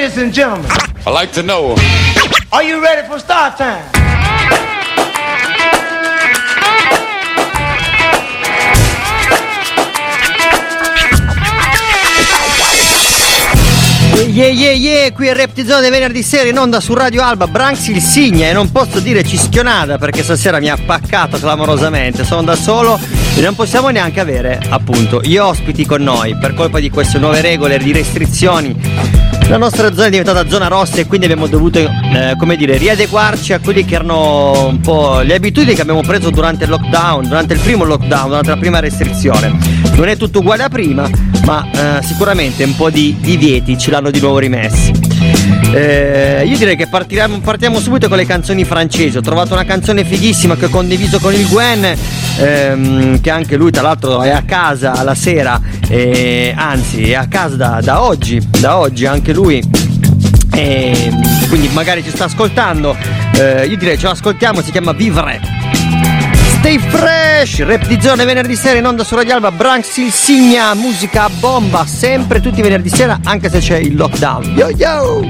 Ladies and gentlemen, I like to know. are you ready for start time? Yeah yeah yeah, qui è Reptizone venerdì sera in onda su Radio Alba, Branx il Signa e non posso dire cischionata perché stasera mi ha paccato clamorosamente, sono da solo e non possiamo neanche avere appunto gli ospiti con noi per colpa di queste nuove regole di restrizioni. La nostra zona è diventata zona rossa e quindi abbiamo dovuto, eh, come dire, riadeguarci a quelli che erano un po' le abitudini che abbiamo preso durante il lockdown, durante il primo lockdown, durante la prima restrizione. Non è tutto uguale a prima, ma eh, sicuramente un po' di divieti ce l'hanno di nuovo rimessi. Eh, io direi che partiamo, partiamo subito con le canzoni francesi. Ho trovato una canzone fighissima che ho condiviso con il Gwen, ehm, che anche lui tra l'altro è a casa la sera, eh, anzi è a casa da, da oggi, da oggi anche lui. E quindi magari ci sta ascoltando. Eh, io direi ce l'ascoltiamo, si chiama Vivre. Stay fresh, rap di zone venerdì sera in onda su Radio Alba, Branx il Signa, musica a bomba, sempre tutti venerdì sera, anche se c'è il lockdown. Yo yo!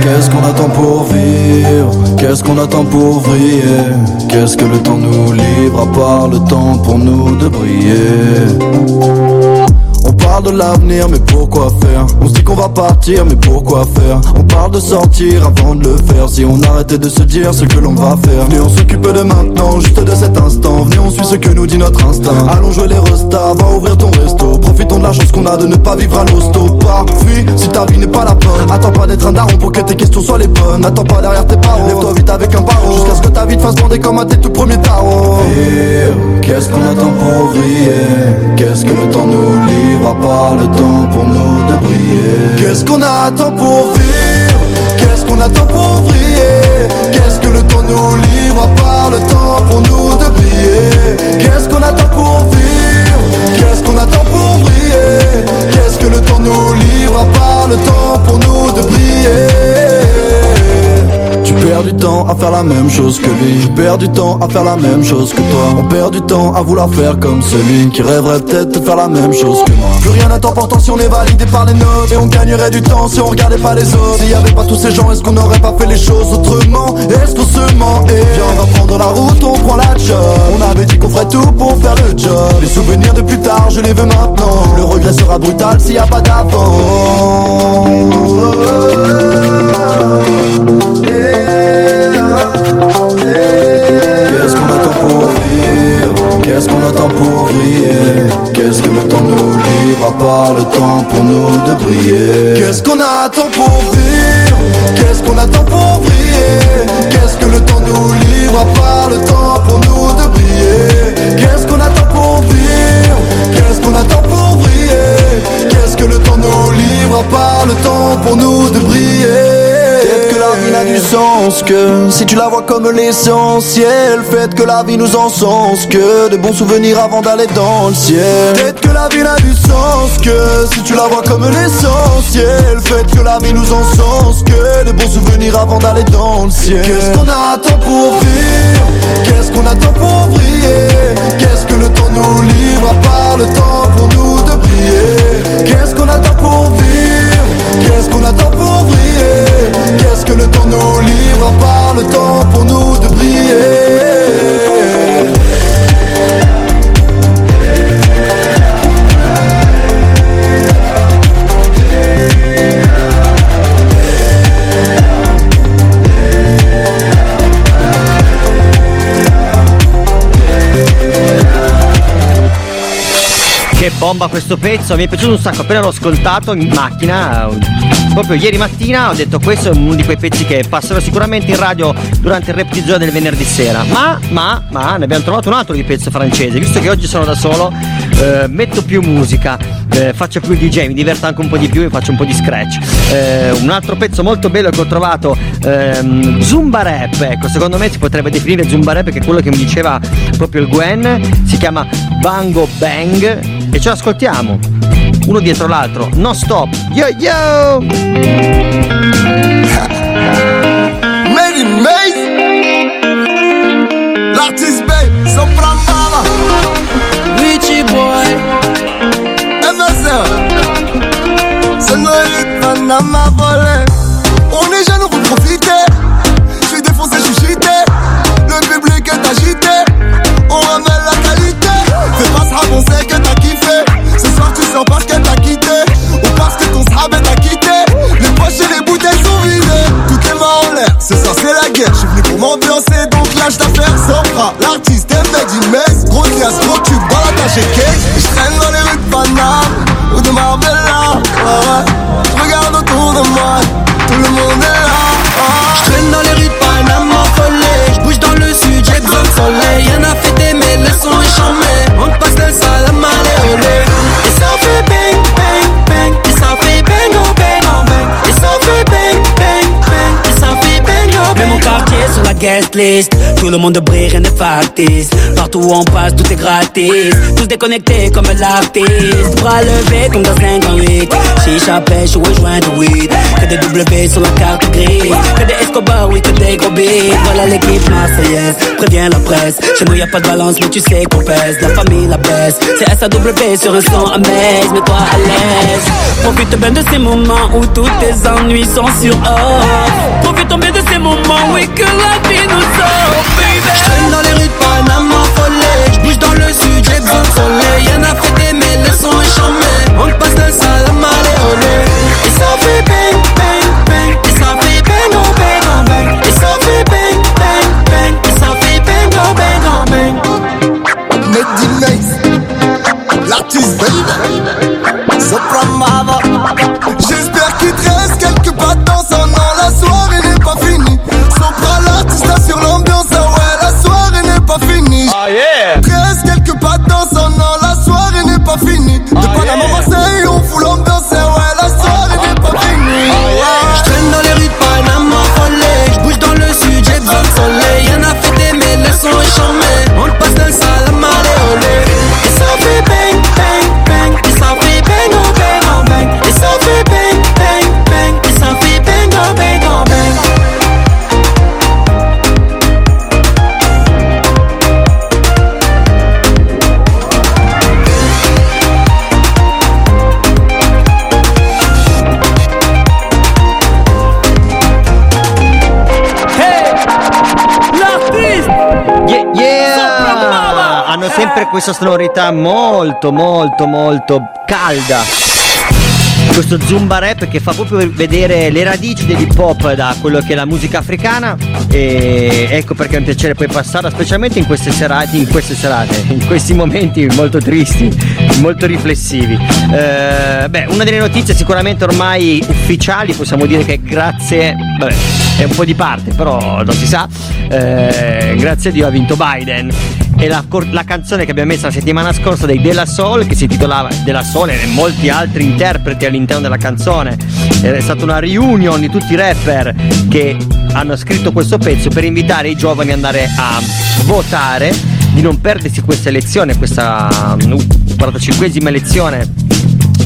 Qu'est-ce qu'on attend pour vivre Qu'est-ce qu'on attend pour vriller Qu'est-ce que le temps nous livre à part le temps pour nous de briller parle de l'avenir, mais pourquoi faire? On se dit qu'on va partir, mais pourquoi faire? On parle de sortir avant de le faire. Si on arrêtait de se dire ce que l'on va faire. Venez on s'occupe de maintenant, juste de cet instant. Venez on suit ce que nous dit notre instinct. Allons jouer les restas, va ouvrir ton resto. Profitons de la chance qu'on a de ne pas vivre à l'hosto. Parfait, si ta vie n'est pas la bonne. Attends pas d'être un daron pour que tes questions soient les bonnes. Attends pas derrière tes parents, lève-toi vite avec un paro Jusqu'à ce que ta vie te fasse bander comme à tes tout premiers tarots. Qu'est-ce qu'on attend pour vriller Qu'est-ce que le temps nous livre à le temps pour nous de briller. Qu'est-ce qu'on attend pour vivre? Qu'est-ce qu'on attend pour vriller Qu'est-ce que le temps nous livre à part le temps pour nous de briller? Qu'est-ce qu'on attend pour vivre? Qu'est-ce qu'on attend pour briller? Qu'est-ce que le temps nous livre à part le temps pour nous de briller? Tu perds du temps à faire la même chose que lui. Je perds du temps à faire la même chose que toi. On perd du temps à vouloir faire comme celui Qui rêverait peut-être de faire la même chose que moi. Plus rien n'est important si on est validé par les notes Et on gagnerait du temps si on regardait pas les autres. S'il y avait pas tous ces gens, est-ce qu'on n'aurait pas fait les choses autrement? Est-ce qu'on se ment? Et viens on va prendre la route, on prend la job. On avait dit qu'on ferait tout pour faire le job. Les souvenirs de plus tard, je les veux maintenant. Le regret sera brutal s'il y a pas d'avant Qu'est-ce qu'on attend pour vivre? Qu'est-ce qu'on attend pour briller? Qu'est-ce que le temps nous livre à part le temps pour nous de briller? Qu'est-ce qu'on attend pour vivre? Qu'est-ce qu'on attend pour briller? Qu'est-ce que le temps nous livre à part le temps pour nous de briller? Qu'est-ce qu'on attend pour vivre? Qu'est-ce qu'on attend pour briller? Qu'est-ce que le temps nous livre à part le temps pour nous de briller? La vie n'a du sens que si tu la vois comme l'essentiel Fait que la vie nous encense que de bons souvenirs avant d'aller dans le ciel. Peut-être que la vie n'a du sens que si tu la vois comme l'essentiel Fait que la vie nous encense que de bons souvenirs avant d'aller dans le ciel. Qu'est-ce qu'on attend pour vivre? Qu'est-ce qu'on attend pour briller? Qu'est-ce que le temps nous livre à part le temps pour nous de briller Qu'est-ce qu'on attend pour vivre? Qu'est-ce qu'on attend pour briller? Qu'est-ce que le temps nous livre à part le temps pour nous de briller? Che bomba questo pezzo, mi è piaciuto un sacco, appena l'ho ascoltato in macchina, proprio ieri mattina ho detto questo è uno di quei pezzi che passerò sicuramente in radio durante il rap di giorno del venerdì sera. Ma, ma, ma, ne abbiamo trovato un altro di pezzo francese, visto che oggi sono da solo, eh, metto più musica, eh, faccio più DJ, mi diverto anche un po' di più e faccio un po' di scratch. Eh, un altro pezzo molto bello che ho trovato, ehm, Zumba Rap, ecco, secondo me si potrebbe definire Zumba Rap che è quello che mi diceva proprio il Gwen, si chiama Bango Bang. E ce l'ascoltiamo uno dietro l'altro, non stop. Yo yo! Made in Maze! Latis Bay, sopra Mala! Richie Boy! MSL! Se noi ritorniamo a volere, ogni giorno con guerre. Je suis venu pour m'ambiancer. Donc lâche d'affaires. Sopra, l'artiste, Mehdi Mess. Gros liasse, gros tube dans la tâche et cake. Je traîne dans les rues de Paname. Ou de Marbella. Ouais, ouais. Je regarde autour de moi. Tout le monde est là. Je traîne dans les rues de Panama follé Je bouge dans le sud, j'ai besoin de soleil Y'en a fait des mais le son est charmé On passe le salam olé guest list. Tout le monde brille, rien n'est factice. Partout où on passe, tout est gratis. Tous déconnectés comme l'artiste Bras levés comme dans 58 Chicha pêche ou joint de weed Que des W sur la carte grise. Que des Escobar, oui que des gros Voilà l'équipe marseillaise, préviens la presse. Chez nous y a pas de balance mais tu sais qu'on pèse. La famille la baisse, c'est SAW sur un son amaze Mets-toi à l'aise. Profite bien de ces moments où tous tes ennuis sont sur off. Profite bien de ces moments, oui que la vie nous sauve baby. Dans les rues de Panama follé J'bouge dans le sud, j'ai besoin de soleil. Y'en a fait des mais le son est charmé. On passe le salam allez olé Et ça fait bang sempre questa sonorità molto, molto, molto calda. Questo zumba rap che fa proprio vedere le radici dell'hip hop da quello che è la musica africana. E ecco perché è un piacere poi passarla specialmente in queste serate, in queste serate, in questi momenti molto tristi, molto riflessivi. Eh, beh, una delle notizie sicuramente ormai ufficiali possiamo dire che grazie, vabbè, è un po' di parte, però non si sa, eh, grazie a Dio ha vinto Biden. E la, la canzone che abbiamo messo la settimana scorsa dei Della Soul che si intitolava Della Soul e molti altri interpreti all'interno della canzone. È stata una reunion di tutti i rapper che hanno scritto questo pezzo per invitare i giovani ad andare a votare di non perdersi questa elezione questa mm, 45esima elezione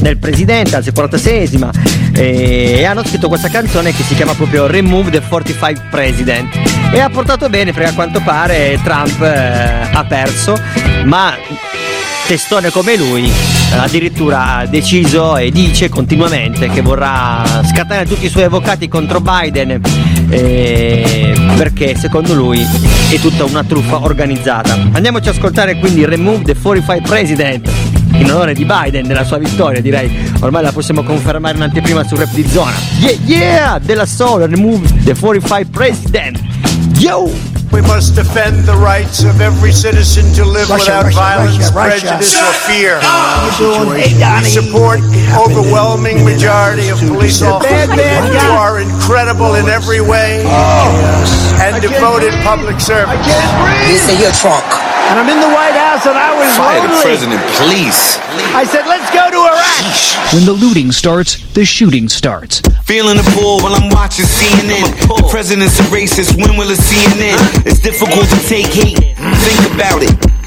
del presidente, anzi 46esima, e hanno scritto questa canzone che si chiama proprio Remove the 45 President. E ha portato bene perché a quanto pare Trump eh, ha perso, ma testone come lui addirittura ha deciso e dice continuamente che vorrà scattare tutti i suoi avvocati contro Biden eh, perché secondo lui è tutta una truffa organizzata. Andiamoci ad ascoltare quindi Remove the 45 President in onore di Biden della sua vittoria direi. Ormai la possiamo confermare in anteprima sul rap di zona. Yeah yeah della soul remove the 45 president. Yo We must defend the rights of every citizen to live Russia, without Russia, violence, Russia, Russia. prejudice, or fear. Hey, We Donnie. support overwhelming majority of police officers Bad, bad who are incredible in every way and devoted public servants. They say you're drunk. And I'm in the White House and I was Fire the president, please. I said, let's go to Iraq. When the looting starts, the shooting starts. Feeling the pull while I'm watching CNN. The president's a racist, when will it CNN? It's difficult to take hate. Think about it.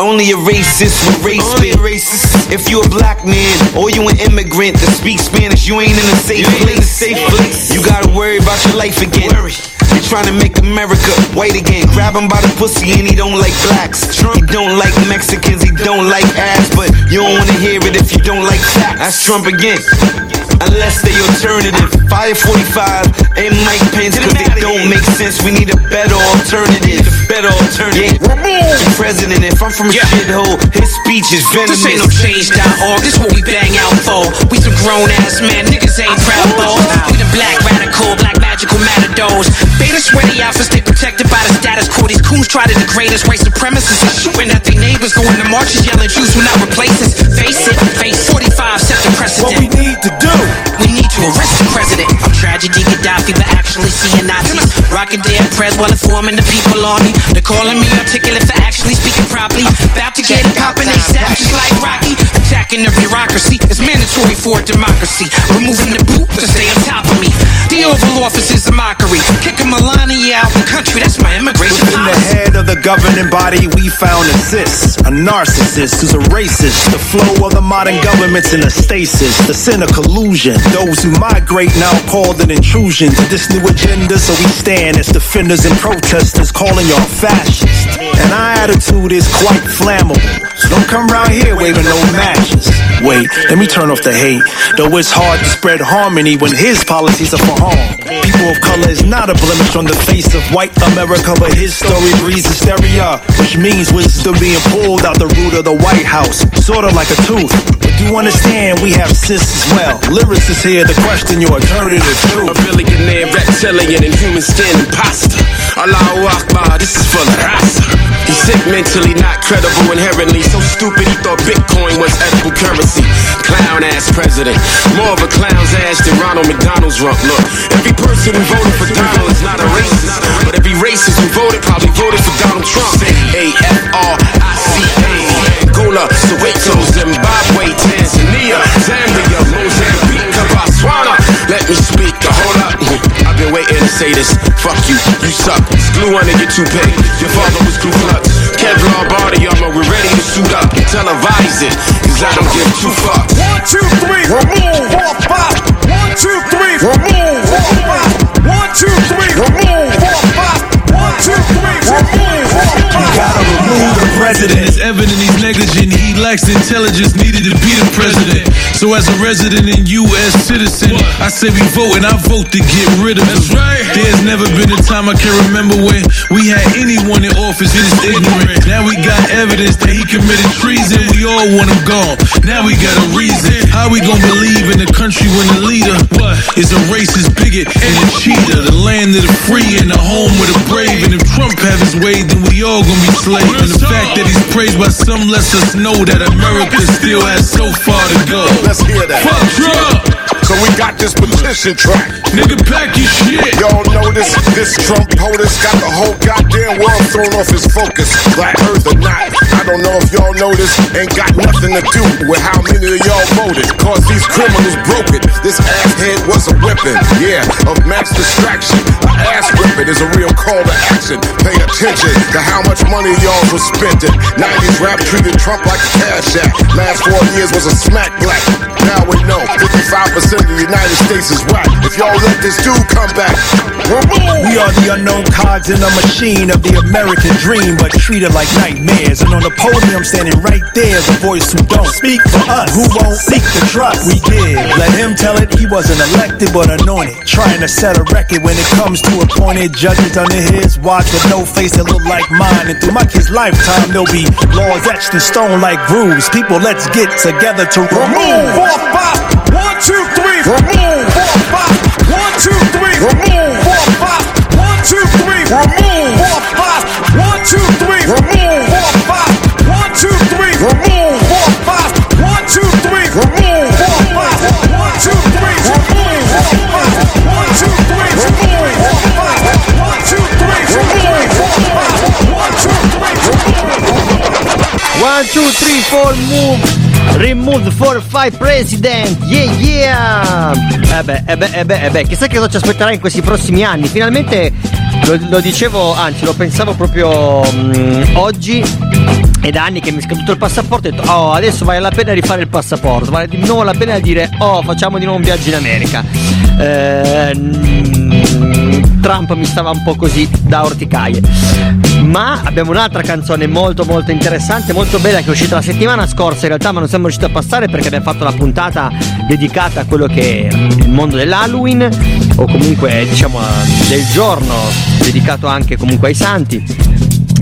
Only a racist with race spit. If you a black man or you an immigrant that speaks Spanish, you ain't in a safe place. safe place. You gotta worry about your life again. You're trying to make America white again. Grab him by the pussy and he don't like blacks. He don't like Mexicans, he don't like ass, but you don't wanna hear it if you don't like facts. That's Trump again. Unless they alternative. Fire 45 and Mike Pence, cause they don't make sense. We need a better alternative. Better alternative. Yeah. The president, if I'm from a shithole, his speech is venomous. This ain't no change.org, this what we bang out for. We some grown ass men, niggas ain't proud balls. We the black radical, black magical matadors. Beta sweaty outfits, they protected by the status quo. These coons try to degrade us, white supremacists are shooting at their neighbors, going to marches, yelling Jews will not replace us. Face it, face 45 set the precedent. To arrest the president. Tragedy Gaddafi, but actually seeing Nazis. Rocking their press while informing the people on me. They're calling me articulate for actually speaking properly. About to get it poppin', they just like Rocky. Attacking the bureaucracy is mandatory for a democracy. Removing the boot to stay on top of me. The Oval Office is a mockery. Kicking Melania out the country, that's my immigration In the head of the governing body, we found a cis, a narcissist who's a racist. The flow of the modern government's in a stasis, the sin of collusion. Those who migrate now called an intrusion to this new agenda, so we stand as defenders and protesters, calling y'all fascists. And our attitude is quite flammable, so don't come around here waving no matches. Wait, let me turn off the hate. Though it's hard to spread harmony when his policies are for harm. People of color is not a blemish on the face of white America, but his story breeds hysteria, which means wisdom being pulled out the root of the White House, sort of like a tooth. But do you understand we have cis as well. Lyricists here to question your alternative truth. A billionaire, reptilian, and human skin imposter. Allahu Akbar, this is for the Rasa. He's sick mentally, not credible inherently. So stupid he thought Bitcoin was edible currency. Clown ass president. More of a clown's ass than Ronald McDonald's rump. Look, every person who voted for Donald is not a racist. But every racist who voted probably voted for Donald Trump. A-F-R-I-C-A. Angola, Soweto, Zimbabwe, Tanzania, Zambia, say this. Fuck you, you suck. It's glue under your toupee. Your father was Ku Klux. Kevlar body armor, we're ready to suit up. Televise it, cause I don't give two fucks. One, two, three, remove, four, five. One, two, three, remove, four, five. One, two, three, remove, president. It's evident he's negligent. He lacks intelligence needed to be the president. So as a resident and U.S. citizen, I say we vote and I vote to get rid of him. Right. There's never been a time I can remember when we had anyone in office this ignorant. Now we got evidence that he committed treason. We all want him gone. Now we got a reason. How we gonna believe in the country when the leader is a racist bigot and a cheater? The land of the free and the home of the brave. And if Trump have his way, then we all gonna be slaves. And the fact that he's praised by some lets us know that America still has so far to go. Let's hear that. Fuck Trump! So we got this petition track. Nigga, pack your shit. Y'all know this, this Trump POTUS got the whole goddamn world thrown off his focus. Black Earth or not, I don't know if y'all know this. Ain't got nothing to do with how many of y'all voted. Cause these criminals broke it. This asshead was a whipping, yeah, of mass distraction. A ass whipping is a real call to action. Pay attention to how much money y'all was spending. 90s rap treated Trump like a cash app. Last four years was a smack black. Now we know 55% the United States is whack. If y'all let this dude come back. We are the unknown cards in a machine of the American dream, but treated like nightmares. And on the podium, standing right there, is a voice who don't speak for us, who won't seek the trust we give. Let him tell it, he wasn't elected but anointed. Trying to set a record when it comes to appointed judges under his watch with no face that look like mine. And through my kid's lifetime, there'll be laws etched in stone like grooves. People, let's get together to remove. Four, five. One, two, three, remove. Four, five. One, two, three, remove. Four, five. One, two, three, remove. Four, five. One, two, three, remove. Four, five. One, two, three, remove. Four, five. One, two, three, remove. Four, five. One, two, three, remove. Four, five. One, two, three, remove. Four, five. One, two, three, remove. Four, five. One, two, three, remove. One, two, three, four, move. Remove for five president. Yeah, yeah. Eh beh, eh beh, eh beh, eh. Chissà che cosa ci aspetterà in questi prossimi anni. Finalmente lo, lo dicevo, anzi, lo pensavo proprio mm, oggi. È da anni che mi è scaduto il passaporto e ho detto, oh, adesso vale la pena rifare il passaporto, vale di nuovo la pena dire, oh, facciamo di nuovo un viaggio in America. Eh, mm, Trump mi stava un po' così da orticaie. Ma abbiamo un'altra canzone molto molto interessante, molto bella che è uscita la settimana scorsa in realtà, ma non siamo riusciti a passare perché abbiamo fatto la puntata dedicata a quello che è il mondo dell'Halloween o comunque diciamo del giorno dedicato anche comunque ai santi.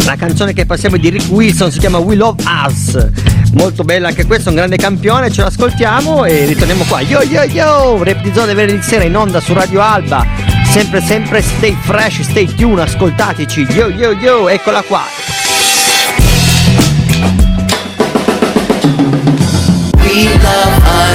La canzone che passiamo è di Rick Wilson si chiama We Love Us. Molto bella anche questo, un grande campione, ce l'ascoltiamo e ritorniamo qua. Yo yo yo! Rap di zone venerdì sera in onda su Radio Alba. Sempre sempre stay fresh, stay tuned, ascoltateci. Yo yo yo, eccola qua. We love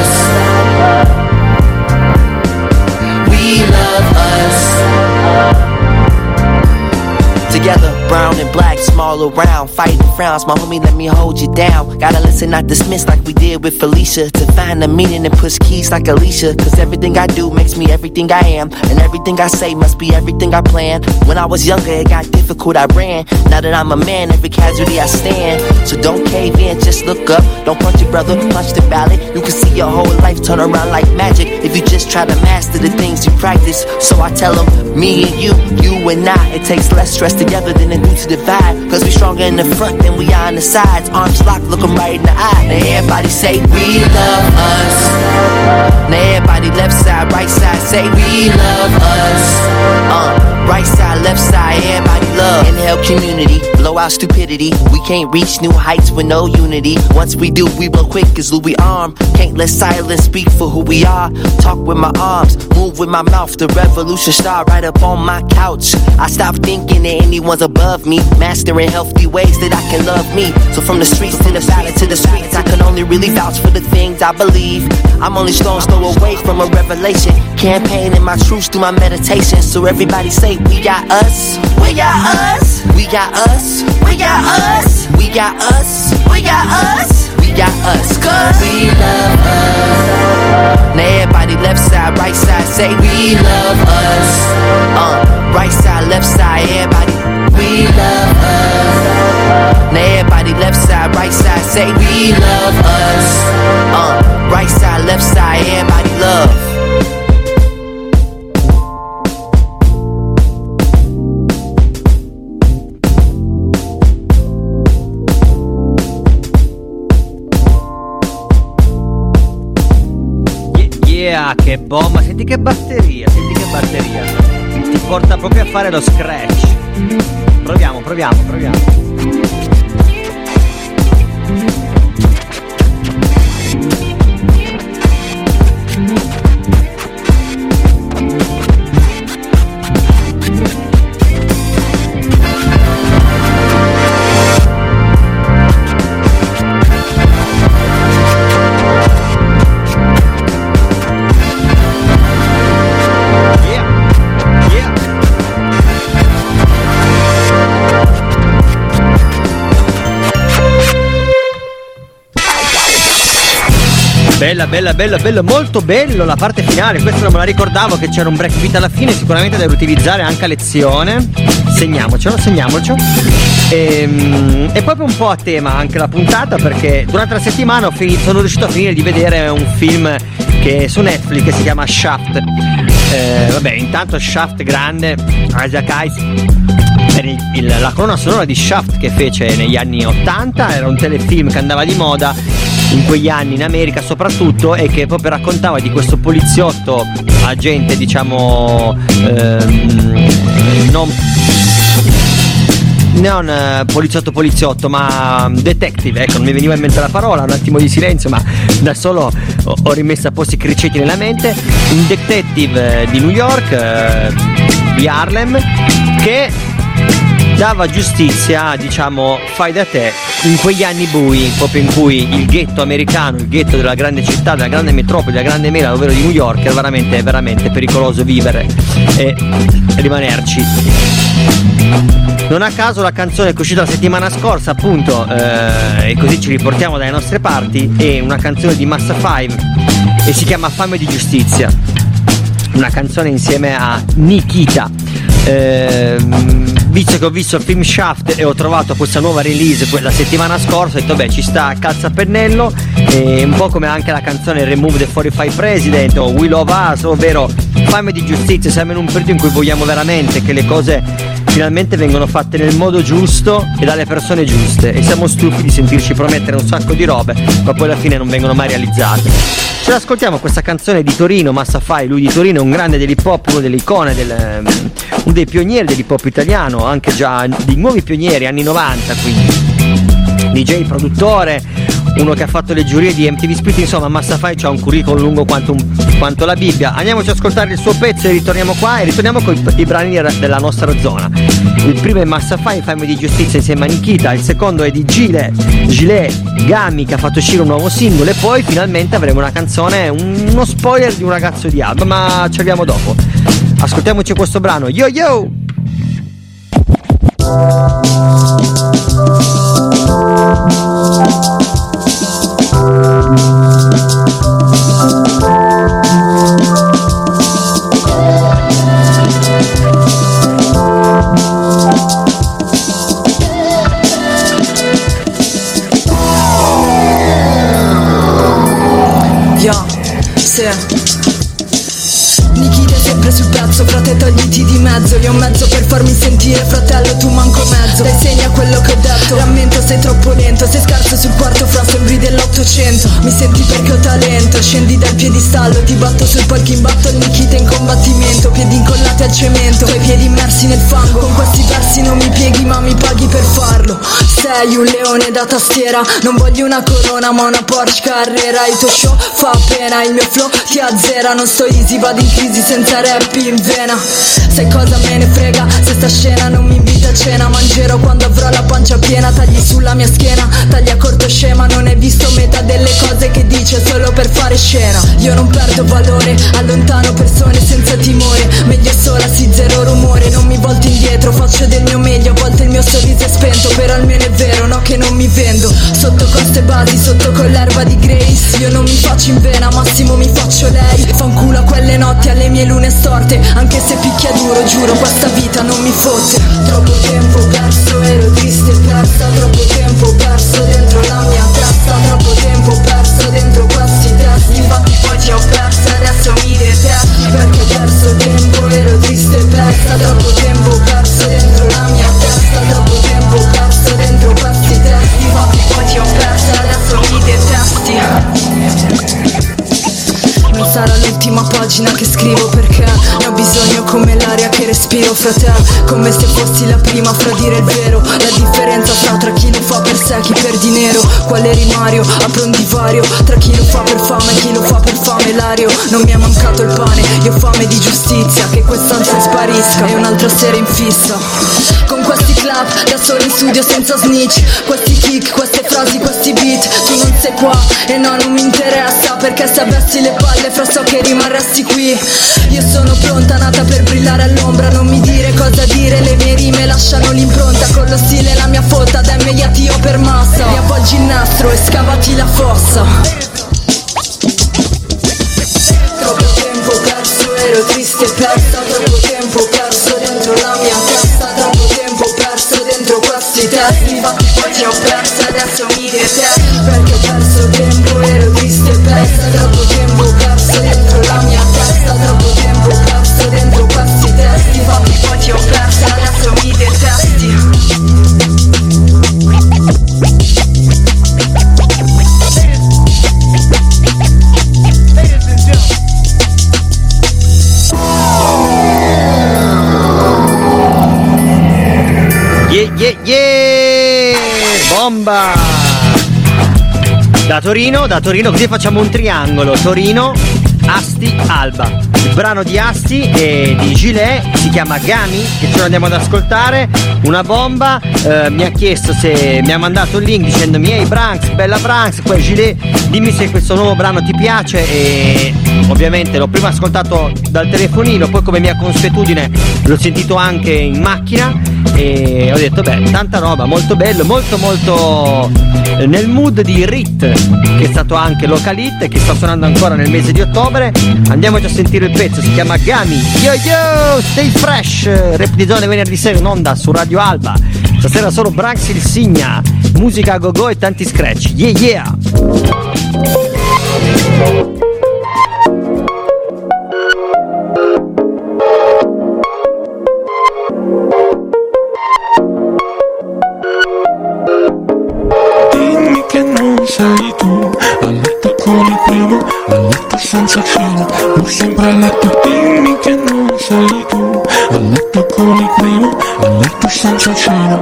around, fighting frowns. My homie, let me hold you down. Gotta listen, not dismiss like we did with Felicia. To find the meaning and push keys like Alicia. Cause everything I do makes me everything I am. And everything I say must be everything I plan. When I was younger, it got difficult, I ran. Now that I'm a man, every casualty I stand. So don't cave in, just look up. Don't punch your brother, punch the ballot. You can see your whole life turn around like magic if you just try to master the things you practice. So I tell them, me and you, you and I. It takes less stress together than it do to divide. Cause we stronger in the front than we are on the sides. Arms locked, looking right in the eye. Now everybody say, we love us. Now everybody left side, right side, say, we love us. Uh, right side, left side, everybody love. Inhale community, blow out stupidity. We can't reach new heights with no unity. Once we do, we blow quick as Louis arm. Can't let silence speak for who we are. Talk with my arms, move with my mouth. The revolution start right up on my couch. I stop thinking that anyone's above me. Mastering healthy ways that I can love me. So from the streets to the valley to the streets, I can only really vouch for the things I believe. I'm only stone's throw away from a revelation. Campaigning my truths through my meditation. So everybody say, we got us. We got us. We got us. We got us. We got us. We got us. We got us. Cause we love us. Now everybody left side, right side, say we love us. Uh, right side, left side, everybody. We love us. Now everybody left side, right side, say we love us. Uh, right side, left side, everybody love. Yeah, che bomba, senti che batteria, senti che batteria. Ti porta proprio a fare lo scratch. Proviamo, proviamo, proviamo. Bella, bella, bella, bella, molto bello la parte finale, questo non me la ricordavo che c'era un break beat alla fine, sicuramente da riutilizzare anche a lezione. Segniamocelo, segniamocelo. E, è proprio un po' a tema anche la puntata perché durante la settimana finito, sono riuscito a finire di vedere un film che su Netflix che si chiama Shaft. Eh, vabbè, intanto Shaft grande, Isaac era il- il- la colonna sonora di Shaft che fece negli anni 80, era un telefilm che andava di moda in quegli anni in America soprattutto e che proprio raccontava di questo poliziotto agente diciamo ehm, non non eh, poliziotto poliziotto ma mm, detective ecco non mi veniva in mente la parola un attimo di silenzio ma da solo ho, rimesso a posto i criceti nella mente. Un detective eh, di New York eh, di Harlem che dava giustizia, diciamo, fai da te in quegli anni bui, proprio in cui il ghetto americano, il ghetto della grande città, della grande metropoli, della grande mela, ovvero di New York, era veramente, veramente pericoloso vivere e rimanerci. Non a caso la canzone che è uscita la settimana scorsa, appunto, eh, e così ci riportiamo dalle nostre parti, è una canzone di Massa 5 e si chiama Fame di giustizia. Una canzone insieme a Nikita. Ehm, visto che ho visto il film Shaft e ho trovato questa nuova release que- la settimana scorsa, ho detto beh ci sta a calzapennello, e un po' come anche la canzone Remove the 45 President o We Love Us, ovvero fame di giustizia, siamo in un periodo in cui vogliamo veramente che le cose finalmente vengono fatte nel modo giusto e dalle persone giuste e siamo stufi di sentirci promettere un sacco di robe ma poi alla fine non vengono mai realizzate. Ce l'ascoltiamo questa canzone di Torino, Massa Fai, lui di Torino è un grande dell'hip hop, uno delle icone, del, um, uno dei pionieri dell'hip hop italiano, anche già dei nuovi pionieri, anni 90 quindi. DJ, produttore, uno che ha fatto le giurie di MTV Split, insomma Massa Fai ha un curriculum lungo quanto, un- quanto la Bibbia. Andiamoci ad ascoltare il suo pezzo e ritorniamo qua e ritorniamo con i, i brani della nostra zona. Il primo è Massa Fai, Fame di Giustizia insieme a Nikita, il secondo è di Gile, Gilet Gami che ha fatto uscire un nuovo singolo e poi finalmente avremo una canzone, un- uno spoiler di un ragazzo di Alba, ma ci arriviamo dopo. Ascoltiamoci questo brano, yo! Yo, Mi senti perché ho talento, scendi dal piedistallo Ti batto sul palco in battle, Nikita in combattimento Piedi incollati al cemento, tuoi piedi immersi nel fango Con questi versi non mi pieghi ma mi paghi per farlo. Sei un leone da tastiera, non voglio una corona ma una Porsche Carrera. Il tuo show fa pena, il mio flow ti azzera Non sto easy, vado in crisi senza rap in vena Sai cosa me ne frega, se sta scena non mi invita a cena. Mangerò quando avrò la pancia piena, tagli sulla mia schiena. Tagli a corto scema, non hai visto metà delle cose che dice solo per fare scena. Io non perdo valore, allontano persone senza timore. Meglio sola, sì zero rumore, non mi volto indietro Faccio del mio meglio, a volte il mio sorriso è spento Però almeno è vero, no che non mi vendo. Sotto coste basi, sotto con l'erba di Grace. Io non mi faccio in vena, massimo mi faccio lei. Fanculo a quelle notti, alle mie lune storte. Anche se picchia duro, giuro, questa vita non mi fotte. Troppo tempo perso, ero triste e persa Troppo tempo perso dentro la mia testa Troppo tempo perso dentro questi testi Infatti poi ti ho persa, adesso mi detesti Perché ho perso tempo, ero triste e persa. Troppo tempo perso dentro la mia testa Troppo tempo perso dentro questi testi. Infatti poi ti ho persa, adesso mi detesti non sarà l'ultima pagina che scrivo perché ne ho bisogno come l'aria che respiro fra te Come se fossi la prima fra dire il vero La differenza sta tra chi lo fa per sé e chi per dinero Quale rimario? Apro un divario Tra chi lo fa per fame e chi lo fa per fame L'ario non mi è mancato il pane Io ho fame di giustizia Che quest'ansia sparisca E un'altra sera in fissa Clap da solo in studio senza snitch. Questi kick, queste frasi, questi beat Tu non sei qua e no non mi interessa Perché se avessi le palle fra so che rimarresti qui. Io sono pronta, nata per brillare all'ombra Non mi dire cosa dire, le mie rime lasciano l'impronta. Con lo stile la mia fotta, da immediatio per massa. Riavvolgi il nastro e scavati la fossa. Troppo tempo perso, ero triste e persa. Troppo tempo perso dentro la mia testa questi testi Infatti poi ti ho persa, adesso mi detesti Perché ho perso tempo, ero triste e persa Torino, da Torino, così facciamo un triangolo. Torino, Asti, Alba. Il brano di Asti e di Gilet si chiama Gami, che ce lo andiamo ad ascoltare. Una bomba. eh, mi ha chiesto se mi ha mandato il link dicendomi Ehi Branks, bella Branks, poi Gilet, dimmi se questo nuovo brano ti piace e ovviamente l'ho prima ascoltato dal telefonino, poi come mia consuetudine l'ho sentito anche in macchina e ho detto beh tanta roba molto bello molto molto eh, nel mood di Rit che è stato anche local hit che sta suonando ancora nel mese di ottobre. Andiamoci a sentire il pezzo si chiama Gami. Yo yo stay fresh rap di zone venerdì sera in onda su Radio Alba. Stasera solo Branx il Signa musica a go go e tanti scratch. Yeah yeah senza cena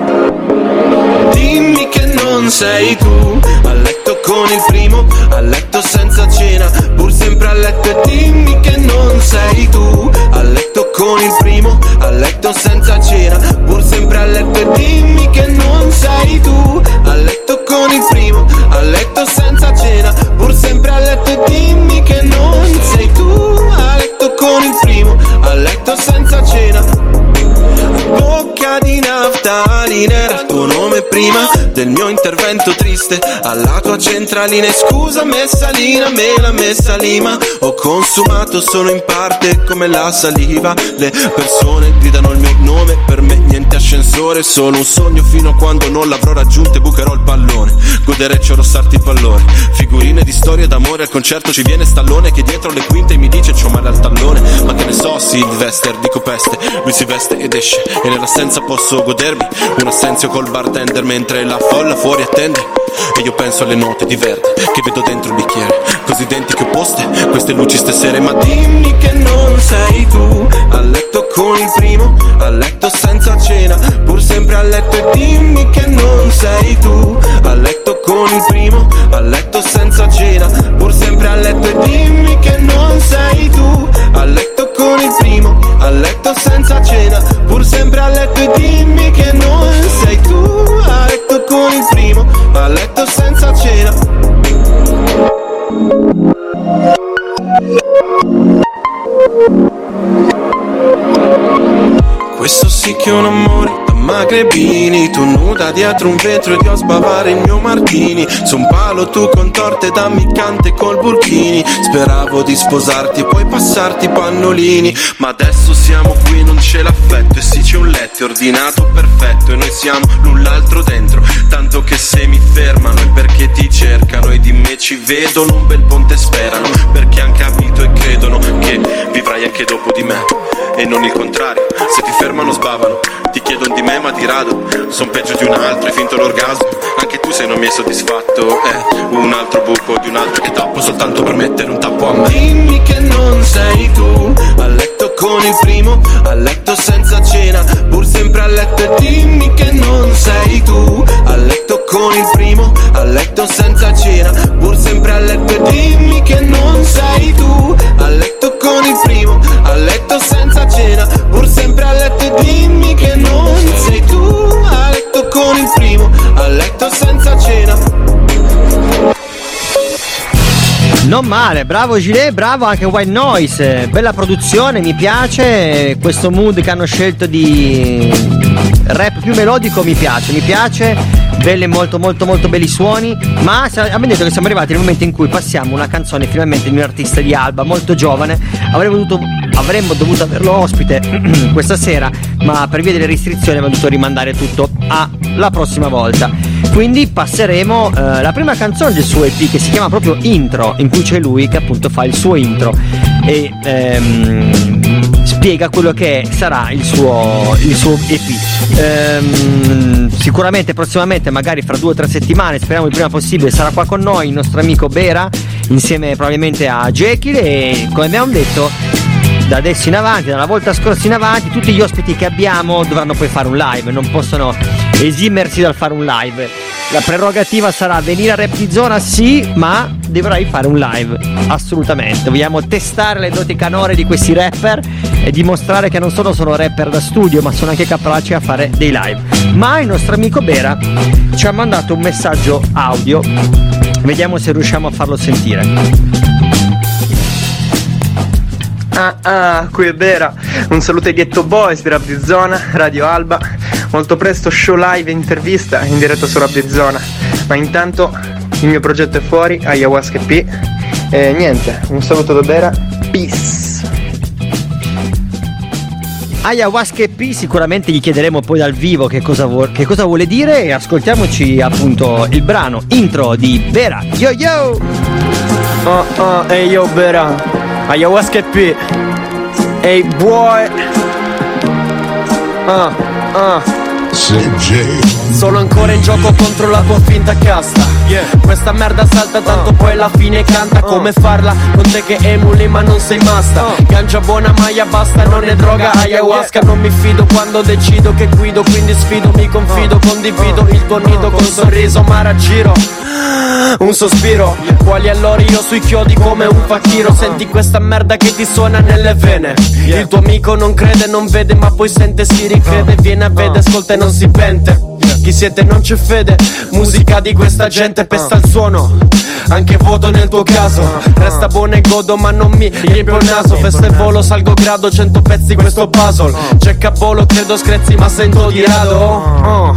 Dimmi che non sei tu A letto con il primo A letto senza cena Pur sempre a letto e dimmi che non sei tu A letto con il primo A letto senza cena Pur sempre a letto e dimmi che non sei tu A letto con il primo A letto senza cena Pur sempre a letto e dimmi che non sei tu A letto con il primo A letto senza cena il tuo nome prima del mio intervento triste. Alla tua centralina e scusa messalina, me la messalima Ho consumato solo in parte come la saliva. Le persone gridano il mio nome, per me niente ascensore Solo un sogno. Fino a quando non l'avrò raggiunto e bucherò il pallone. Godereccio rossarti il pallone. Figurine di storia d'amore al concerto ci viene stallone Che dietro le quinte mi dice c'ho male al tallone. Ma che ne so, Sylvester, dico peste. Lui si veste ed esce e nell'assenza posso godermi Un assenzio col bartender mentre la folla fuori attende. E io penso alle note di verde che vedo dentro il bicchiere Così identiche opposte, queste luci stasera Ma dimmi che non sei tu. A letto con il primo, a letto senza cena. Pur sempre a letto e dimmi che non sei tu. A letto con il primo, a letto senza cena. Pur sempre a letto e dimmi che non sei tu. A letto con il primo, a letto senza cena. Pur sempre a letto e dimmi che non sei tu. A letto con il primo, a letto senza cena Questo sì che è un amore magrebini Tu nuda dietro un vetro ed io a sbavare il mio martini. Su un palo tu con torte da miccante col burkini. Speravo di sposarti e poi passarti i pannolini. Ma adesso siamo qui non c'è l'affetto E sì c'è un letto ordinato perfetto E noi siamo l'un l'altro dentro. Tanto che se mi fermano è perché ti cercano E di me ci vedono un bel ponte sperano. Perché han capito e credono che vivrai anche dopo di me. E non il contrario. Se ti fermano sbavano, ti chiedono di me ma ti rado. Son peggio di un altro, hai finto l'orgasmo. Anche tu se non mi hai soddisfatto, è un altro buco di un altro che tappo soltanto per mettere un tappo a me. Dimmi che non sei tu, a letto con il primo, a letto senza cena, pur sempre a letto e dimmi che non sei tu, a letto con il primo, a letto senza cena, pur sempre a letto e dimmi che non sei tu, a letto con il primo, a letto senza cena, pur sempre a letto e dimmi che non sei tu, a letto con il primo, a letto senza cena. Non male, bravo Gilet, bravo anche White Noise, bella produzione, mi piace, questo mood che hanno scelto di rap più melodico mi piace, mi piace, belle molto molto molto belli suoni, ma abbiamo detto che siamo arrivati nel momento in cui passiamo una canzone finalmente di un artista di Alba molto giovane, avremmo dovuto, avremmo dovuto averlo ospite questa sera, ma per via delle restrizioni abbiamo dovuto rimandare tutto alla prossima volta. Quindi passeremo eh, la prima canzone del suo EP che si chiama proprio Intro, in cui c'è lui che appunto fa il suo intro e ehm, spiega quello che sarà il suo, il suo EP. Ehm, sicuramente prossimamente, magari fra due o tre settimane, speriamo il prima possibile, sarà qua con noi il nostro amico Bera, insieme probabilmente a Jekyll e come abbiamo detto da adesso in avanti, dalla volta scorsa in avanti, tutti gli ospiti che abbiamo dovranno poi fare un live, non possono esimersi dal fare un live. La prerogativa sarà venire a Rap di Zona, sì, ma dovrai fare un live, assolutamente. Vogliamo testare le doti canore di questi rapper e dimostrare che non solo sono rapper da studio, ma sono anche capaci a fare dei live. Ma il nostro amico Bera ci ha mandato un messaggio audio, vediamo se riusciamo a farlo sentire. Ah ah, qui è Vera. Un saluto ai Ghetto Boys di Rap di Zona, Radio Alba. Molto presto show live e intervista in diretta su Rap di Zona. Ma intanto il mio progetto è fuori, Ayahuasca P. E niente, un saluto da Vera. Peace. Ayahuasca EP sicuramente gli chiederemo poi dal vivo che cosa, vuol- che cosa vuole dire e ascoltiamoci appunto il brano intro di Vera. Yo yo! Oh oh, ehi yo Vera. Ayahuasca EP. Ehi boy. Ah ah. Sono ancora in gioco contro la tua finta casta Questa merda salta tanto poi alla fine canta. Come farla? Con te che emuli ma non sei masta. Gancia buona maia basta non è droga ayahuasca. Non mi fido quando decido che guido Quindi sfido mi confido condivido il tuo nido col sorriso ma raggiro. Un sospiro. Quali allora io sui chiodi come un fakiro Senti questa merda che ti suona nelle vene. Il tuo amico non crede, non vede Ma poi sente, si ricrede. Viene a vedere, ascolta e non si pente Chi siete non c'è fede Musica di questa gente pesta il suono. Anche voto nel tuo caso Resta buono e godo ma non mi riempio il naso. Festa e volo, salgo grado, cento pezzi questo puzzle. C'è capolo, credo screzzi ma sento di rado. Oh.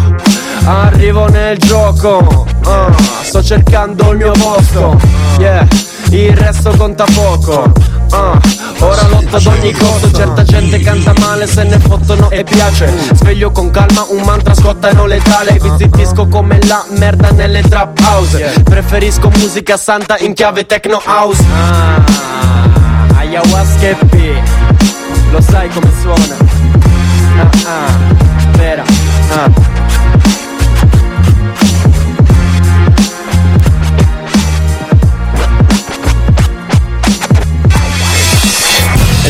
Arrivo nel gioco, ah, sto cercando il mio posto, yeah, il resto conta poco. ah, ora lotto ad ogni costo, certa gente canta male se ne fottono e piace. Sveglio con calma, un mantra scottano letale. Vi zittisco come la merda nelle trap house. Preferisco musica santa in chiave techno house. Ah, ayahuasca e P, lo sai come suona. Ah, ah, vera, ah.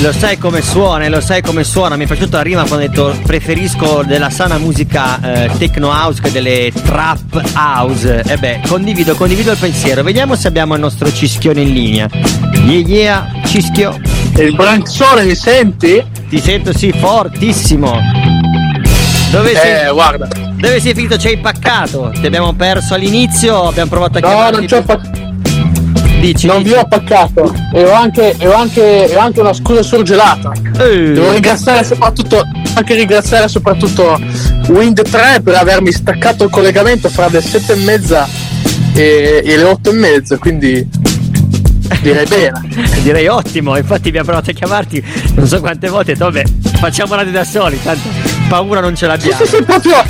Lo sai come suona, e lo sai come suona. Mi è piaciuta la rima quando ho detto preferisco della sana musica eh, techno house che delle trap house. E beh, condivido, condivido il pensiero. Vediamo se abbiamo il nostro cischione in linea. Yeah yeah, cischio. Il branzone mi senti? Ti sento sì, fortissimo. Dove Eh, sei? guarda. Dove sei finito? Ci hai paccato? Ti abbiamo perso all'inizio, abbiamo provato a No, chiamarti. non ci ho paccato. Dici, non dici. vi ho paccato e ho anche, e ho anche, e ho anche una scusa surgelata. Eh. Devo ringraziare soprattutto anche ringraziare soprattutto Wind 3 per avermi staccato il collegamento fra le sette e mezza e, e le otto e mezza, quindi direi bene. Direi ottimo, infatti abbiamo provato a chiamarti non so quante volte, vabbè, facciamo radio da soli, tanto paura non ce Sì, l'abbiamo. sì, sì, proprio,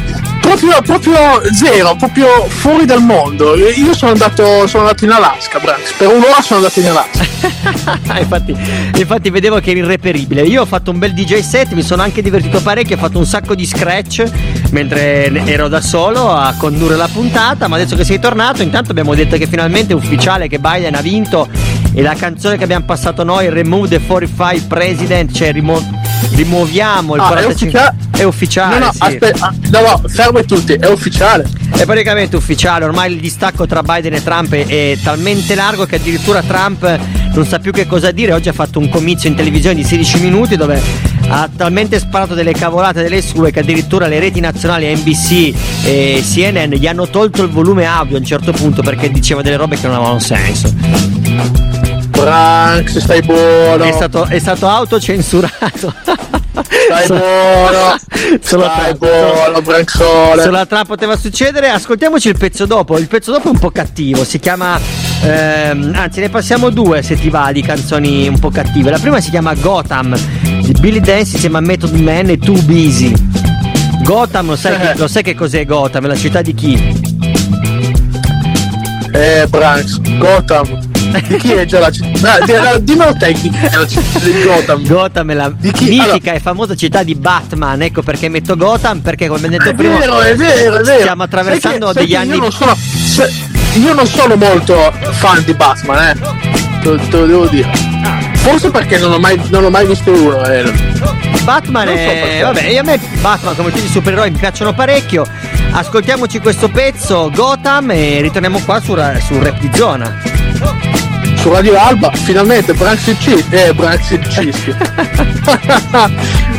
proprio, proprio zero, proprio fuori dal mondo. Io sono andato, sono andato in Alaska, Branks. Per un'ora sono andato in Alaska. infatti, infatti vedevo che eri irreperibile. Io ho fatto un bel DJ set, mi sono anche divertito parecchio, ho fatto un sacco di scratch mentre ero da solo a condurre la puntata, ma adesso che sei tornato, intanto abbiamo detto che finalmente è ufficiale che Biden ha vinto e la canzone che abbiamo passato noi, Remove the 45 President, cioè rimo- rimuoviamo il Ah, è 45 ufficiale? è ufficiale. no, no, sì. aspetta, no, no, fermi tutti, è ufficiale. È praticamente ufficiale, ormai il distacco tra Biden e Trump è, è talmente largo che addirittura Trump non sa più che cosa dire. Oggi ha fatto un comizio in televisione di 16 minuti dove ha talmente sparato delle cavolate delle sue che addirittura le reti nazionali NBC e CNN gli hanno tolto il volume audio a un certo punto perché diceva delle robe che non avevano senso. Branks, stai buono. È stato, è stato autocensurato. Stai buono. Solo Stai tra- buono, Branksone. Solo a Trump poteva succedere. Ascoltiamoci il pezzo dopo. Il pezzo dopo è un po' cattivo. Si chiama. ehm, anzi, ne passiamo due se ti va di canzoni un po' cattive. La prima si chiama Gotham di Billy Dance insieme a Method Man e Too Busy. Gotham, lo sai, che, lo sai che cos'è Gotham? È la città di chi? Eh, Branks, Gotham. Di chi è già la città? Chi è la città di Gotham. Gotham è la chi? mitica Allora- e famosa città di Batman. Ecco perché metto Gotham. Perché, come detto È prima, vero, è vero, è vero. stiamo attraversando che- degli anni. Io non, sono, se- io non sono molto fan di Batman, eh. Te, te lo devo dire. Forse perché non ho mai, non ho mai visto uno. Eh. Batman so è. perché. Vabbè, io a me Batman come tutti i supereroi mi piacciono parecchio. Ascoltiamoci questo pezzo Gotham e ritorniamo qua su, su Rap di Zona. Su Radio Alba, finalmente il Cis- Eh, il Cischio.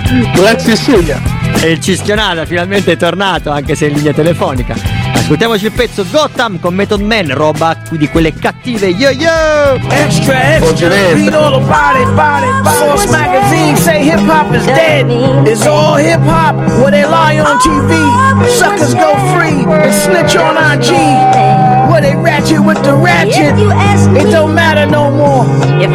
Il Signa. E il Cischionada finalmente è tornato, anche se in linea telefonica. Ascoltiamoci il pezzo Gotham con Method Man, roba di quelle cattive. Yo yo! Extra, extra. Read all about it, about it. Source magazine say hip hop is dead. It's all hip hop where they lie on TV. Suckers go free and snitch on IG. Where they ratchet with the ratchet. It don't matter no more.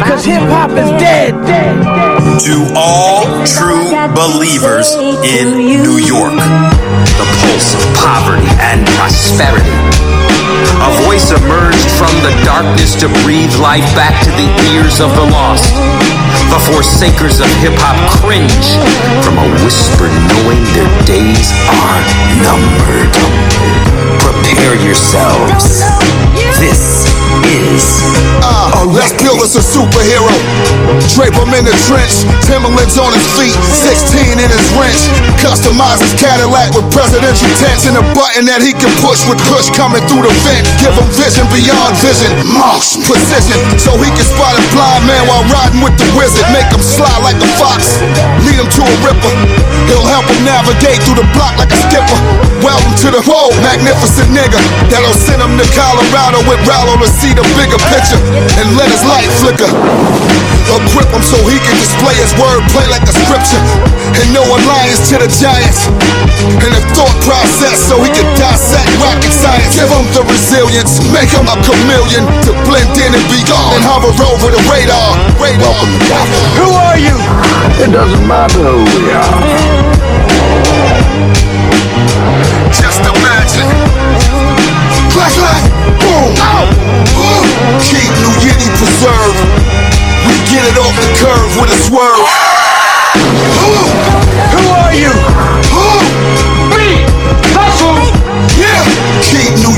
Cause hip hop is dead, dead, dead. To all true believers in New York, the pulse of poverty and prosperity. A voice emerged from the darkness to breathe life back to the ears of the lost. The forsakers of hip hop cringe from a whisper knowing their days are numbered. Prepare yourselves. This is Uh, let's build us a superhero. Drape him in the trench, Timberlands on his feet, 16 in his wrench. Customize his Cadillac with presidential tents and a button that he can push with push coming through the vent. Give him vision beyond vision, mouse precision, so he can spot a blind man while riding with the wizard. Make him slide like a fox, lead him to a ripper. He'll help him navigate through the block like a skipper. Welcome to the whole magnificent nigga that'll send him to Colorado with Rallo to see the bigger picture and let his light flicker. Equip him so he can display his wordplay like a scripture and know alliance to the giants and a thought process so he can dissect rocket science. Give him the resilience, make him a chameleon to blend in and be gone and hover over the radar. radar. Welcome to Gotham. Who are you? It doesn't matter who we are. Just imagine. Clack, boom. Oh. Boom. Keep New Yiddy preserved. We get it off the curve with a swerve. Who are you? Who? Me. Hustle. Yeah. Keep New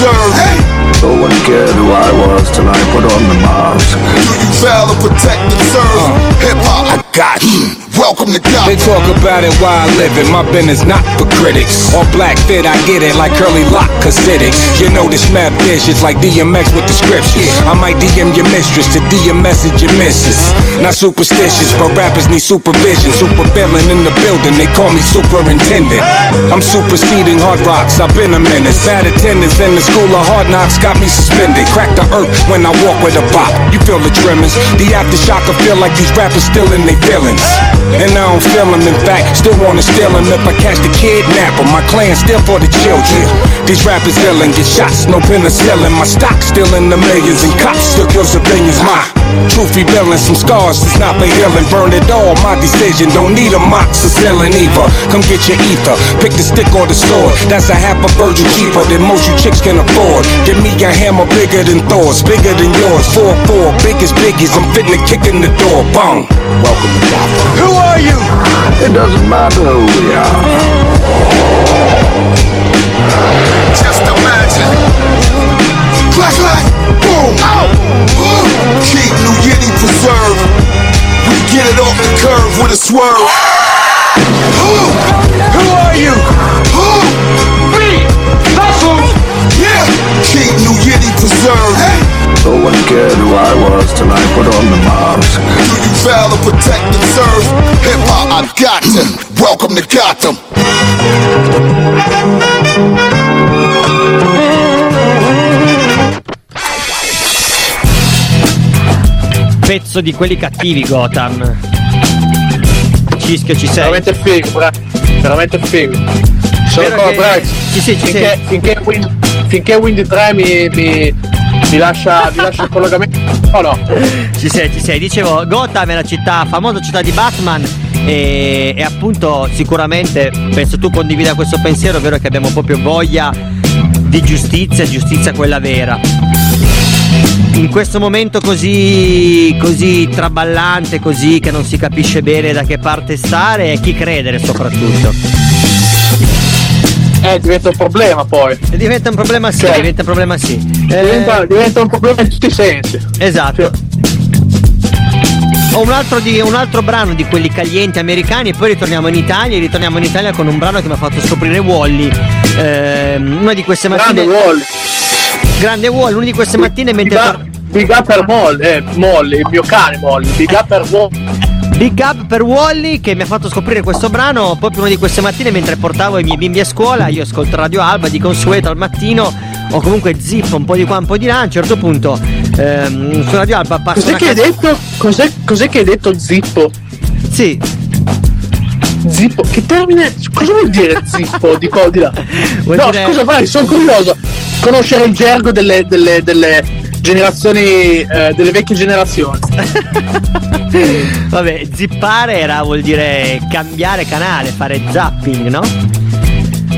Yiddy preserved. Hey. No one cared who I was till I put on the mask. Do you vow to protect and serve? Hip hop, I got you. Welcome to God. They talk about it while I live it. My business not for critics. All black fit, I get it like curly lock Hasidic. You know this map dish is like DMX with the scriptures. I might DM your mistress to DM message your missus. Not superstitious, but rappers need supervision. Super villain in the building, they call me superintendent. I'm superseding hard rocks, I've been a menace. Bad attendance in the school of hard knocks got me suspended. Crack the earth when I walk with a bop. You feel the tremors. The aftershock, I feel like these rappers still in their feelings. And I don't feel them, in fact, still wanna steal them if I catch the kidnapper. My clan still for the children. These rappers ill get shots, no penicillin. My stock still in the millions, and cops still kill civilians. My truth revealing some scars, it's not for healing. Burn it all, my decision. Don't need a mock Sicilian either. Come get your ether, pick the stick or the sword. That's a half a virgin cheaper than most you chicks can afford. Give me a hammer bigger than Thor's, bigger than yours. 4-4, biggest biggies, I'm fitting to kick in the door. Bong. Welcome to Gotham. Who are you? It doesn't matter who we are. Just imagine. Clack, clack, boom. Oh. Boom. Keep New Yiddy preserved. We get it off the curve with a swerve. Ah. Who are you? Keep New Yiddy preserved. Hey. No one cared who I was till I put on the mask. Do you vow to protect and serve? Hip hop, I got to. Welcome to Gotham. Pezzo di quelli cattivi, Gotham. Cischio, ci sei? Veramente figo, bra- veramente figo. Sono ancora che- bravi. Sì, sì, ci finché, sei. finché, Wind, finché Wind 3 mi, mi, mi lascia, mi lascia il collegamento. Oh no. Ci sei, ci sei. Dicevo, Gotham è la città, famosa città di Batman. E, e appunto, sicuramente, penso tu condivida questo pensiero, ovvero che abbiamo proprio voglia di giustizia, giustizia quella vera. In questo momento così, così traballante, così che non si capisce bene da che parte stare chi credere soprattutto. Eh, diventa un problema poi. E diventa un problema sì, Cioè, diventa un problema sì. Diventa, Eh, diventa un problema in tutti i sensi. Esatto. Ho un altro, di- un altro brano di quelli calienti americani e poi ritorniamo in Italia e ritorniamo in Italia con un brano che mi ha fatto scoprire Wally. Ehm, una di queste mattine. Grande Wally. Grande Wally, una di queste mattine mentre. Big up, big up per Molly, eh, Molly, il mio cane Molly, big up per Molly. Big up per Wally che mi ha fatto scoprire questo brano proprio una di queste mattine mentre portavo i miei bimbi a scuola. Io ascolto Radio Alba di consueto al mattino o comunque zip un po' di qua un po' di là. A un certo punto ehm, su Radio Alba passa Cos'è che hai detto? Cos'è, cos'è che hai detto zippo? Sì. Zippo? Che termine? Cosa vuol dire zippo di qua o di là? Vuol no, dire- scusa, vai, sono curioso. Conoscere il gergo delle, delle, delle generazioni, eh, delle vecchie generazioni. Vabbè, zippare era vuol dire cambiare canale, fare zapping, no?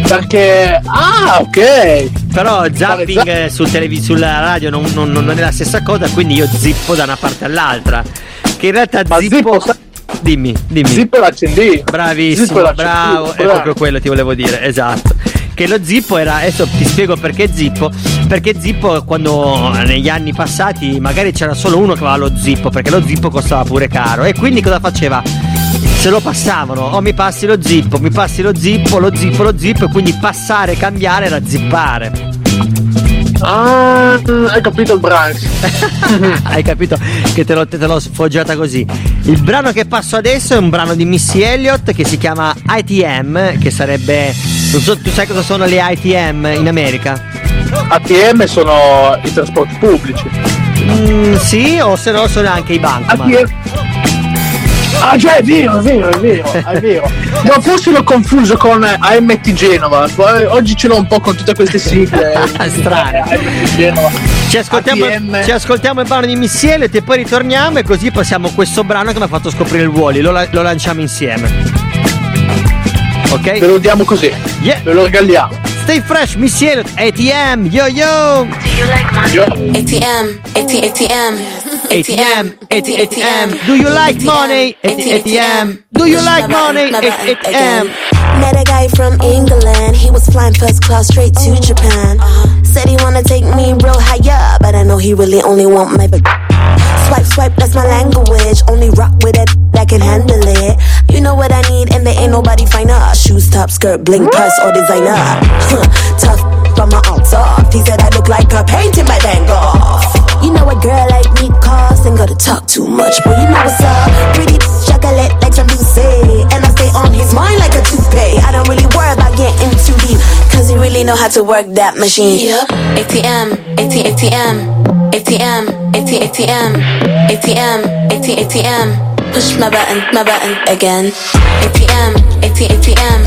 Perché. Ah, ok. Però zapping eh, sul televis- sulla radio non, non- non è la stessa cosa, quindi io zippo da una parte all'altra. Che in realtà zippo. Dimmi, dimmi. Zippo l'accendino. Bravissimo, Zippo l'accendino, bravo, è bravo. proprio quello ti volevo dire, esatto. Che lo zippo era, adesso ti spiego perché zippo, perché zippo quando negli anni passati magari c'era solo uno che aveva lo zippo, perché lo zippo costava pure caro e quindi cosa faceva? Se lo passavano, o mi passi lo zippo, mi passi lo zippo, lo zippo, lo zippo e quindi passare, cambiare era zippare. Ah, hai capito il Branks. Hai capito che te l'ho, te l'ho sfoggiata così. Il brano che passo adesso è un brano di Missy Elliott che si chiama ITM, che sarebbe. Non so, tu sai cosa sono le ITM in America? ATM sono i trasporti pubblici. Mm, sì, o se no sono anche i bancomat. ATM. Ah già è vero, è vero, è vero, è vero. No, forse l'ho confuso con AMT Genova. Oggi ce l'ho un po' con tutte queste sigle. Strane. AMT Genova. Ci ascoltiamo, ATM. ci ascoltiamo il brano di Missy Elliott e poi ritorniamo e così passiamo questo brano che mi ha fatto scoprire il Wally. Lo, la- lo lanciamo insieme. Ok? Ve lo diamo così. Yeah. Ve lo regaliamo. Stay fresh, Missy Elliott, ATM, yo yo! ATM, ATM, ATM, ATM. ATM. Do you like money? ATM. Do you like money? ATM. Met a guy from England, he was flying first class straight to oh. Japan. Uh-huh. Said he wanna take me real higher, but I know he really only want my b- Swipe, swipe, that's my language. Only rock with it, that can handle it. You know what I need, and there ain't nobody finer. Shoes, top, skirt, bling, purse, or designer. Huh, Tough, but my arms off. He said I look like a painting by Van Gogh. You know a girl like me costs and gotta talk too much, but you know what's up. Pretty chocolate like some say, and I stay on his mind like a toupee. I don't really worry about getting too deep, cause he really know how to work that machine. Yep. ATM, AT, ATM, ATM, AT, ATM, ATM, AT, ATM. Push my button, my button again. ATM, AT, ATM,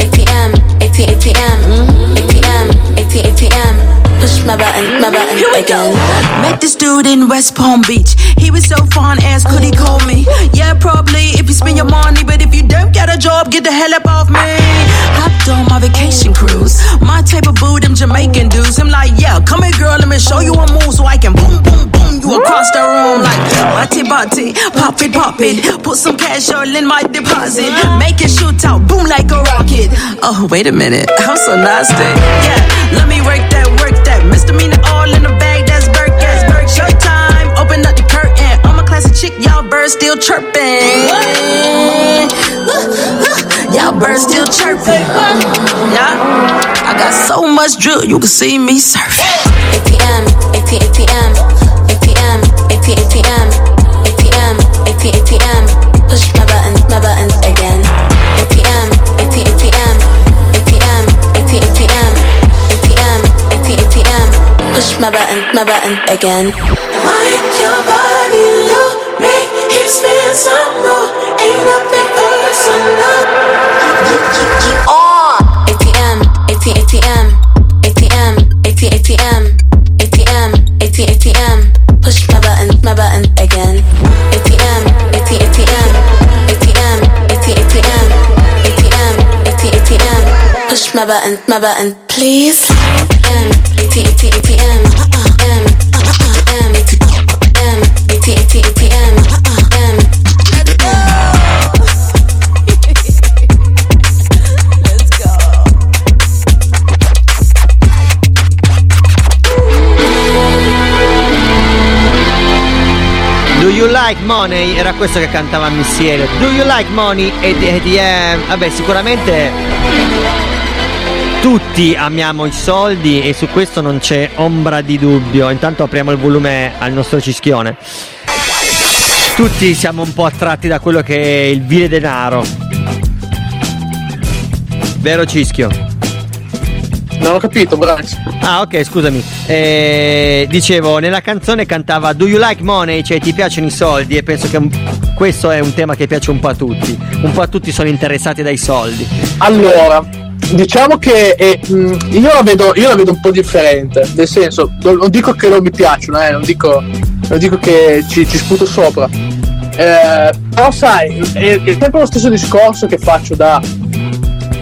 ATM, AT, ATM, ATM, AT, ATM. Push my button, my button again. Met this dude in West Palm Beach. He was so fun, asked could he call me? Yeah, probably if you spend your money, but if you don't get a job, get the hell up off me. Hopped on my vacation cruise. My type of boo, them Jamaican dudes. I'm like, yeah, come here, girl, let me show you a move so I can boom, boom, boom you across the room like body, body, pop it, pop it. Put some cash all in my deposit. Make it shoot out, boom like a rocket. Oh, wait a minute, I'm so nasty. Yeah, let me work that, work that. Misdemeanor all in the bag, that's Burke, that's Burke. Showtime, open up the curtain. I'm a classic chick, y'all birds still chirping. Y'all birds still chirping. Yeah, I got so much drill, you can see me surfing. ATM, AT, ATM, ATM, AT, ATM, ATM, AT, ATM. Push my button, my button My button, my button again. Mind your body, look, make him spend some more. Ain't nothing personal. On. ATM, AT, ATM, ATM, AT, ATM, ATM, AT, ATM. Push my button, my button again. ATM, AT, ATM, ATM, AT, ATM, ATM, ATM. Push my button, my button, please. ATM, AT, AT, ATM, like money? Era questo che cantava Missy Elliott. Do you like money? E di- eh, vabbè, sicuramente tutti amiamo i soldi e su questo non c'è ombra di dubbio. Intanto apriamo il volume al nostro cischione. tutti siamo un po' attratti da quello che è il vile denaro. Vero Cischio? Non ho capito, Branks. Ah, ok, scusami. Eh, dicevo, nella canzone cantava Do you like money? Cioè, ti piacciono i soldi? E penso che questo è un tema che piace un po' a tutti. Un po' a tutti sono interessati dai soldi. Allora, diciamo che eh, mh, io, la vedo, io la vedo un po' differente, nel senso, non, non dico che non mi piacciono, eh, non, dico, non dico che ci, ci sputo sopra. Eh, però sai, è, è sempre lo stesso discorso che faccio da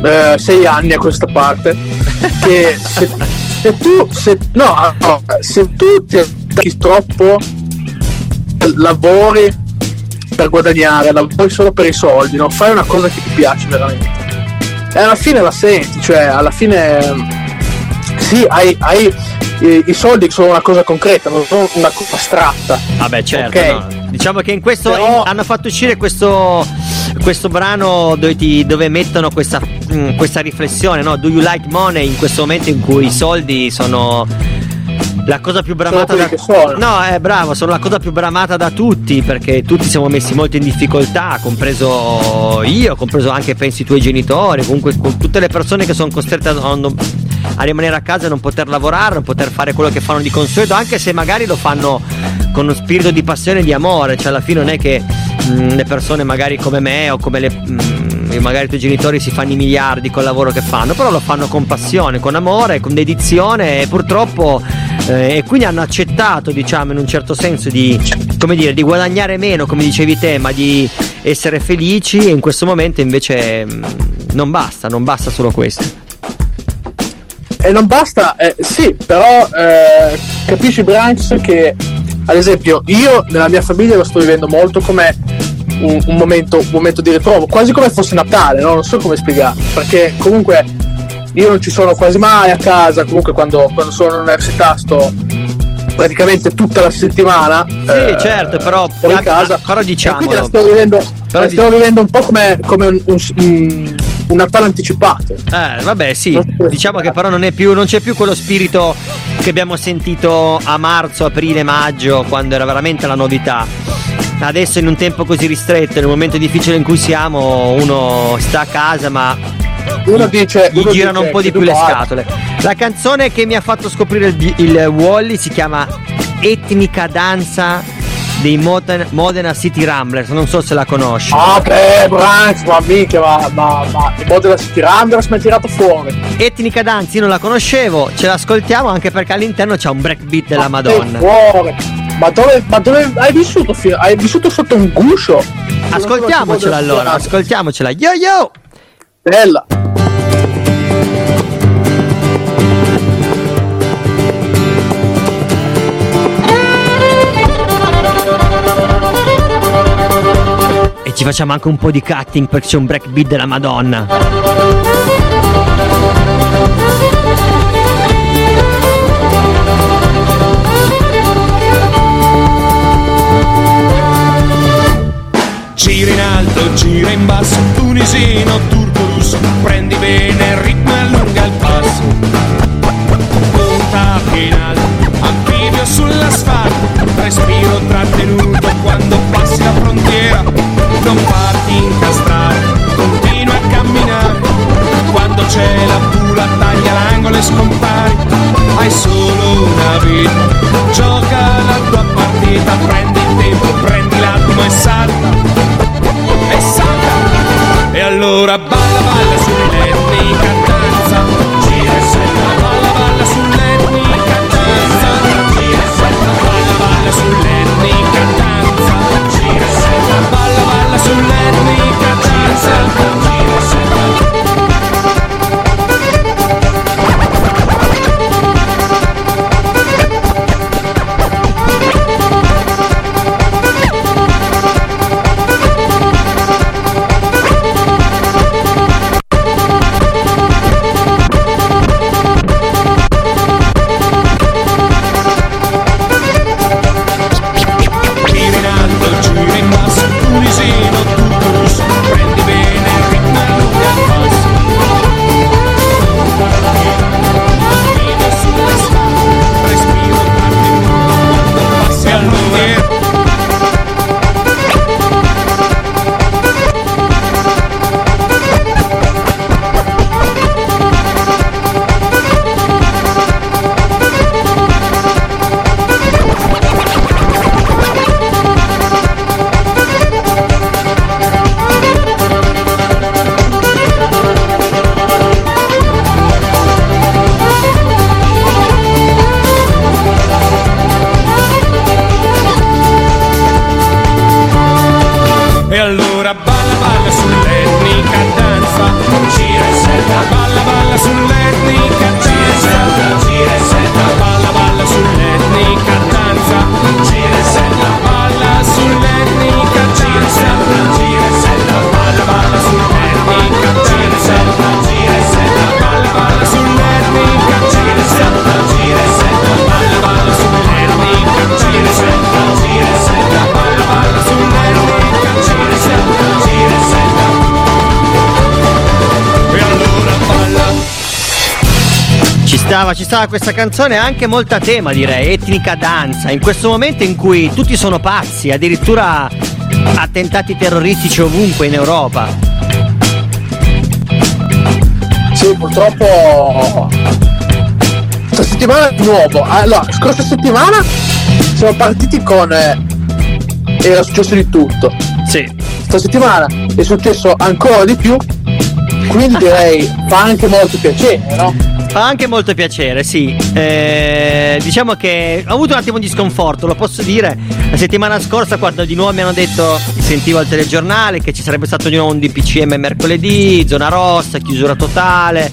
eh, sei anni a questa parte, che se, se tu, se, no, no, se tu ti attacchi troppo, lavori per guadagnare, lavori solo per i soldi, non fai una cosa che ti piace veramente. E alla fine la senti, cioè alla fine sì, hai, hai i, i soldi sono una cosa concreta, non sono una cosa astratta. Vabbè, certo. Ok. no. Diciamo che in questo Però- hanno fatto uscire questo, questo brano dove, ti- dove mettono questa, mm, questa riflessione, no? Do you like money? In questo momento in cui i soldi sono la cosa più bramata da sono. No, è bravo, sono la cosa più bramata da tutti perché tutti siamo messi molto in difficoltà, compreso io, compreso anche penso i tuoi genitori, comunque con tutte le persone che sono costrette a, a rimanere a casa e non poter lavorare, non poter fare quello che fanno di consueto, anche se magari lo fanno con uno spirito di passione e di amore, cioè alla fine non è che mh, le persone magari come me o come le, mh, magari i tuoi genitori si fanno i miliardi col lavoro che fanno, però lo fanno con passione, con amore, con dedizione e purtroppo eh, e quindi hanno accettato, diciamo, in un certo senso di, dire, di guadagnare meno, come dicevi te, ma di essere felici e in questo momento invece mh, non basta, non basta solo questo. E non basta, eh, sì, però eh, capisci Branks che ad esempio io nella mia famiglia lo sto vivendo molto come un, un momento, un momento di ritrovo, quasi come fosse Natale, no? non so come spiegare, perché comunque io non ci sono quasi mai a casa, comunque quando, quando sono all'università sto praticamente tutta la settimana. Sì, eh, certo, però, casa. però quindi diciamolo. la sto vivendo, Però la di- sto vivendo un po' come, come un, un, un- un Natale anticipato. Eh, vabbè, sì, diciamo che però non, è più, non c'è più quello spirito che abbiamo sentito a marzo, aprile, maggio, quando era veramente la novità. Adesso in un tempo così ristretto, nel momento difficile in cui siamo, uno sta a casa ma Uno dice, gli uno girano dice un po' di più le scatole. La canzone che mi ha fatto scoprire il, il Wally si chiama Etnica Danza dei Modena, Modena City Ramblers, non so se la conosci. Ah beh, Branks, ma mica, ma, ma, ma della City Ramblers mi ha tirato fuori. Etnica Danza io non la conoscevo, ce l'ascoltiamo anche perché all'interno c'è un breakbeat della Madonna. Fuori. Ma dove, ma dove hai vissuto? Hai vissuto sotto un guscio? Ascoltiamocela allora, ascoltiamocela. Yo yo! Bella. Ci facciamo anche un po' di cutting perché c'è un breakbeat della Madonna. Gira in alto, gira in basso, tunisino, turco, russo, prendi bene il ritmo e allunga il passo. Punta in alto, anfibio sull'asfalto, respiro trattenuto quando passi la frontiera. Non farti incastrare, continua a camminare. Quando c'è la bula taglia l'angolo e scompari. Hai solo una vita, gioca la tua partita, prendi il tempo, prendi l'attimo e salta e salta e allora balla balla sull'etnica danza balla balla sull'etnica danza to stava, ci stava questa canzone anche molto a tema, direi, etnica danza. In questo momento in cui tutti sono pazzi, addirittura attentati terroristici ovunque in Europa. Sì, purtroppo. Questa settimana di nuovo. Allora, scorsa settimana siamo partiti con. eh, era successo di tutto. Sì. Questa settimana è successo ancora di più. Quindi direi fa anche molto piacere, no? Fa anche molto piacere, sì. Eh, diciamo che ho avuto un attimo di sconforto, lo posso dire. La settimana scorsa, quando di nuovo mi hanno detto, sentivo al telegiornale che ci sarebbe stato di nuovo un DPCM mercoledì, zona rossa, chiusura totale.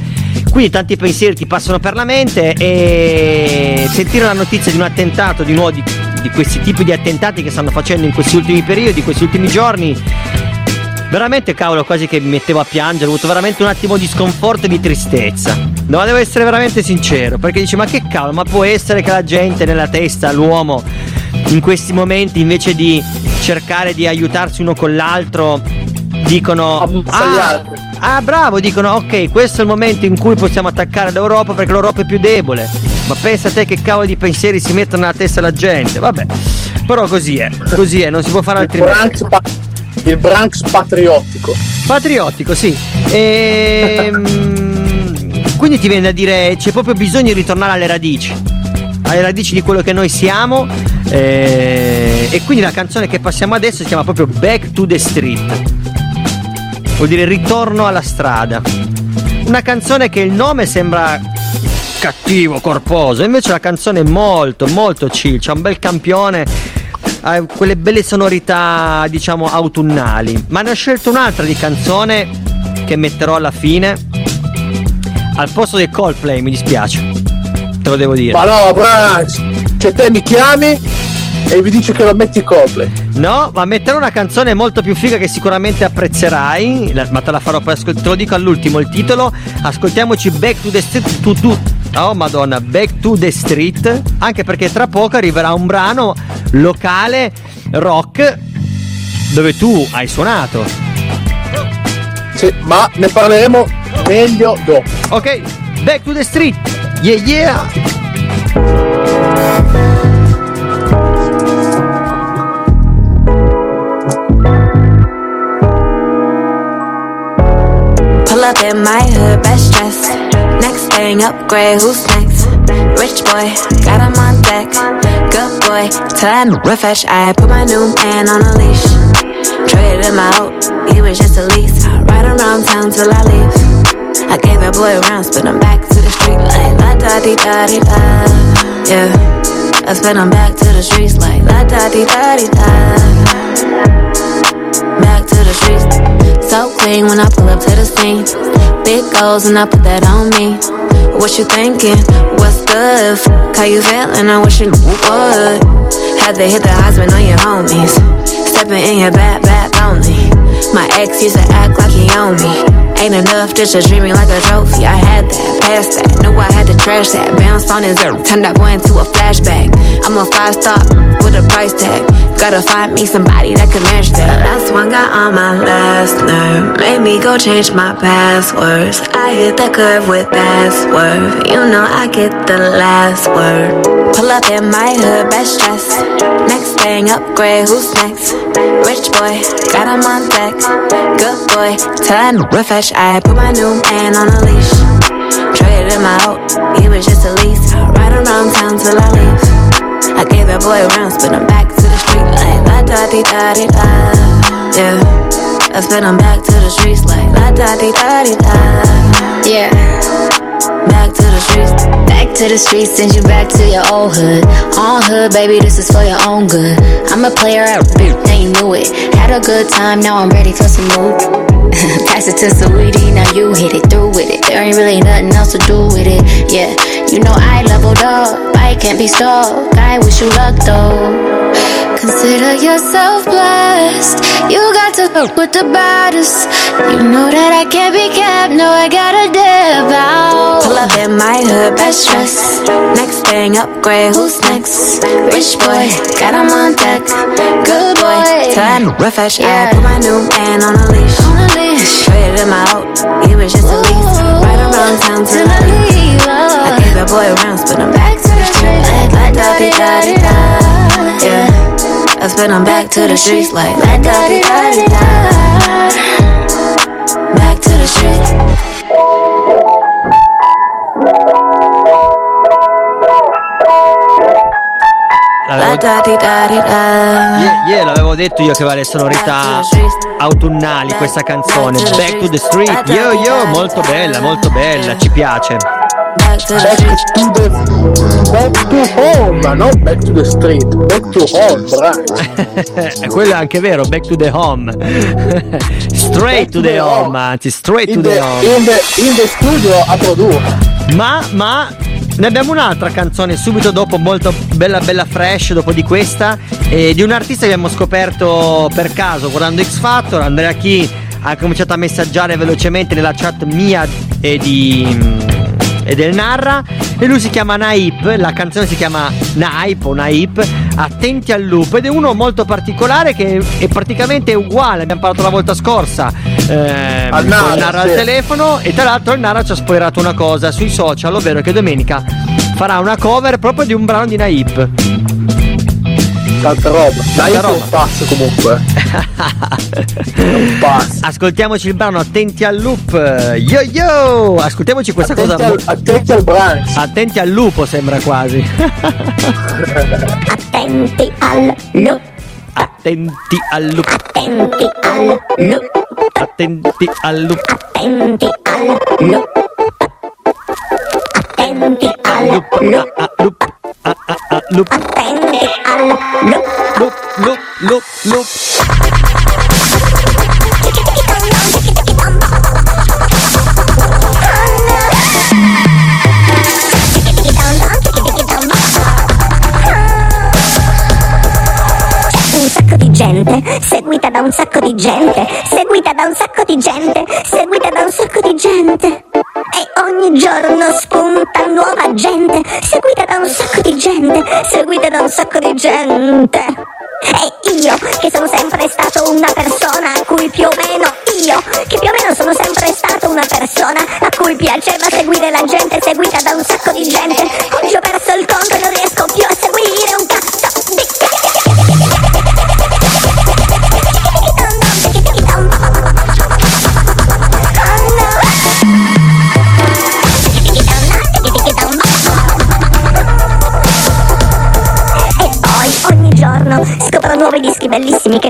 Quindi tanti pensieri ti passano per la mente e sentire la notizia di un attentato, di nuovo di, di questi tipi di attentati che stanno facendo in questi ultimi periodi, in questi ultimi giorni, Veramente cavolo quasi che mi mettevo a piangere, ho avuto veramente un attimo di sconforto e di tristezza. No, devo essere veramente sincero, perché dici ma che cavolo, ma può essere che la gente nella testa, l'uomo, in questi momenti invece di cercare di aiutarsi uno con l'altro, dicono... Ah, altri." ah, bravo, dicono ok, questo è il momento in cui possiamo attaccare l'Europa perché l'Europa è più debole. Ma pensa a te che cavolo di pensieri si mettono nella testa della gente, vabbè. Però così è, così è, non si può fare altrimenti. Il Branks patriottico. Patriottico, sì. Ehm, quindi ti viene da dire c'è proprio bisogno di ritornare alle radici. Alle radici di quello che noi siamo. eh, e quindi la canzone che passiamo adesso si chiama proprio Back to the Street. Vuol dire ritorno alla strada. Una canzone che il nome sembra cattivo, corposo, invece la canzone è molto, molto chill, c'ha un bel campione, ha quelle belle sonorità, diciamo, autunnali. Ma ne ho scelto un'altra di canzone che metterò alla fine. Al posto del Coldplay, mi dispiace. Te lo devo dire. Ma no, Branks! Cioè te mi chiami e mi dici che lo metti Coldplay. No, ma metterò una canzone molto più figa che sicuramente apprezzerai. Ma te la farò poi ascoltare. Te lo dico all'ultimo il titolo. Ascoltiamoci Back to the Street. To, to, oh madonna, Back to the Street. Anche perché tra poco arriverà un brano locale rock dove tu hai suonato. Sì, ma ne parleremo meglio dopo. Ok, Back to the Street. Yeah, yeah. Pull up in my hood, best dressed. Next thing, upgrade, who's next? Rich boy, got him on deck. Good boy, time refresh. I put my new man on a leash. Traded him out, he was just a lease. I ride around town till I leave. I gave that boy a round, spin him back to the street like la da di da di da. Yeah, I spin him back to the streets like la da di da di da. Back to the streets. So clean when I pull up to the scene. Big goals and I put that on me. What you thinking? What's good? F- how you feeling? I wish you would. Had to hit the Heisman on your homies. Stepping in your bad, bad lonely. My ex used to act like he owned me. Ain't enough just treat me like a trophy. I had that, passed that, knew I had to trash that. Bounced on his zero, turned that boy into a flashback. I'm a five star with a price tag. Gotta find me somebody that can match that. Last one got on my last nerve. Made me go change my passwords. I hit the curve with password. You know I get the last word. Pull up in my hood, best dressed. Next thing, upgrade, who's next? Rich boy, got him on deck. Good boy, time refresh. I put my new man on a leash. Traded him out, he was just a lease. Ride around town till I leave. I gave that boy a round, spin him back to the street like la da di da di da. Yeah, I spin him back to the streets like la da di da di da. Yeah, back to the streets. Back to the streets, send you back to your old hood. On hood, baby, this is for your own good. I'm a player at bitch, they knew it. Had a good time, now I'm ready for some more. Pass it to Sweetie, now you hit it through with it. There ain't really nothing else to do with it. Yeah, you know I leveled up, I can't be stuck. I wish you luck though. Consider yourself blessed. You got to fuck with the baddest. You know that I can't be kept. No, I gotta dip out. Pull up in my hood, best dress. Next thing, upgrade, who's next? Rich boy, got him on deck. Good boy, time refresh. I put my new man on a leash. Traded him out, he was just a lease. Right around town till I leave. I gave bad boy around, spin 'em back to the streets like la da di da di da. Yeah, I spin 'em back to the streets like la da di da di da. Back to the streets. L'avevo- La da di da di da. Ie- Ieri l'avevo detto io che aveva le sonorità autunnali questa canzone. Back to the Street. Yo yo molto bella molto bella ci piace. Back to the Back to home, non back to the street, back to home, Branks. E quello è anche vero Back to the home Straight to the home anzi straight to In the the, home in the, in the studio a produrre. Ma, ma ne abbiamo un'altra canzone subito dopo, molto bella bella fresh dopo di questa, eh, di un artista che abbiamo scoperto per caso guardando X Factor, Andrea Chi ha cominciato a messaggiare velocemente nella chat mia e di e del Narra e lui si chiama Naip, la canzone si chiama Naip o Naip, attenti al loop ed è uno molto particolare che è praticamente uguale, abbiamo parlato la volta scorsa ehm, Al Narra, il Narra al sì. telefono e tra l'altro il Narra ci ha spoilerato una cosa sui social, ovvero che domenica farà una cover proprio di un brano di Naip. Tanta roba. Dai, è un roba. pazzo comunque. un pazzo. Ascoltiamoci il brano Attenti al loop. Yo yo! Ascoltiamoci questa Attenti cosa. al- attenti al Branks. Attenti al lupo sembra quasi. Attenti al loop, Attenti al loop. attenti al loop, Attenti al loop. attenti al loop. Attenti al loop, Ah, loop. Ah, ah, loop. attenti al loop. Loop, loop, loop, loop. Un sacco di gente, seguita da un sacco di gente, seguita da un sacco di gente, seguita da un sacco di gente. Ogni giorno spunta nuova gente, seguita da un sacco di gente, seguita da un sacco di gente. E io, che sono sempre stato una persona a cui più o meno, io, che più o meno sono sempre stato una persona a cui piaceva seguire la gente, seguita da un sacco di gente.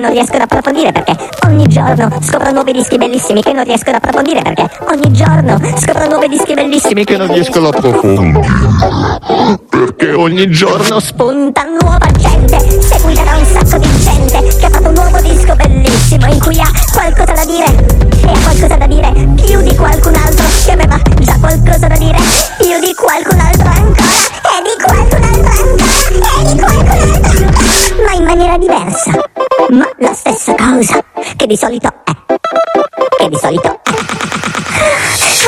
Non riesco ad approfondire perché ogni giorno scopro nuovi dischi bellissimi che non riesco ad approfondire perché ogni giorno scopro nuovi dischi bellissimi che non riesco ad approfondire. Perché ogni giorno spunta nuova gente seguita da un sacco di gente che ha fatto un nuovo disco bellissimo in cui ha qualcosa da dire e ha qualcosa da dire più di qualcun altro che aveva già qualcosa da dire più di qualcun altro ancora e di qualcun altro ancora e di qualcun altro ancora ma in maniera diversa ma la stessa cosa che di solito è che di solito è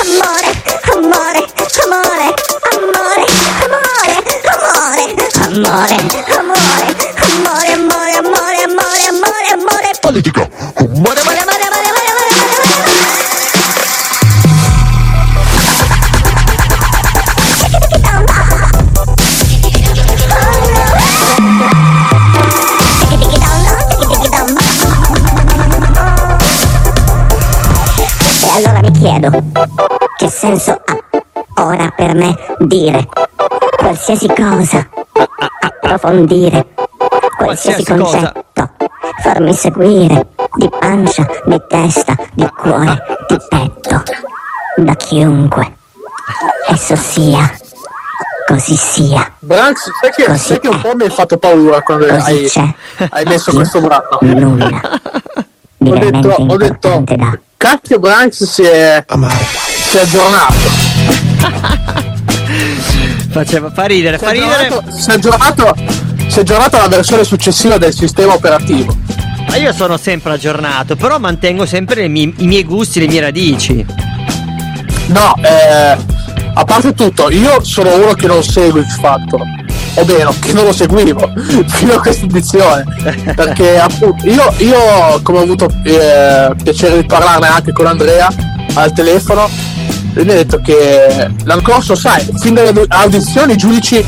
amore amore amore amore amore amore amore amore amore amore amore amore amore amore politica. amore amore amore amore amore chiedo, che senso ha ora per me dire qualsiasi cosa, approfondire qualsiasi Qualsiasi cosa. concetto, farmi seguire di pancia, di testa, di cuore, di petto, da chiunque. Esso sia, così sia. Branks, sai che, sai che un po' mi hai fatto paura quando Così hai, c'è. hai messo questo brano. Nulla. Ho detto, ho detto, da cacchio Branks si è, si è aggiornato. Faceva, fa ridere, Si fa ridere. aggiornato, si è aggiornato, si è aggiornato alla versione successiva del sistema operativo. Ma io sono sempre aggiornato, però mantengo sempre mie- i miei gusti, le mie radici. No, eh, a parte tutto, io sono uno che non segue X Factor. O meno, che non lo seguivo fino a questa edizione. Perché appunto io, io come ho avuto eh, piacere di parlarne anche con Andrea al telefono, mi ha detto che l'anno scorso, sai, fin dalle audizioni i giudici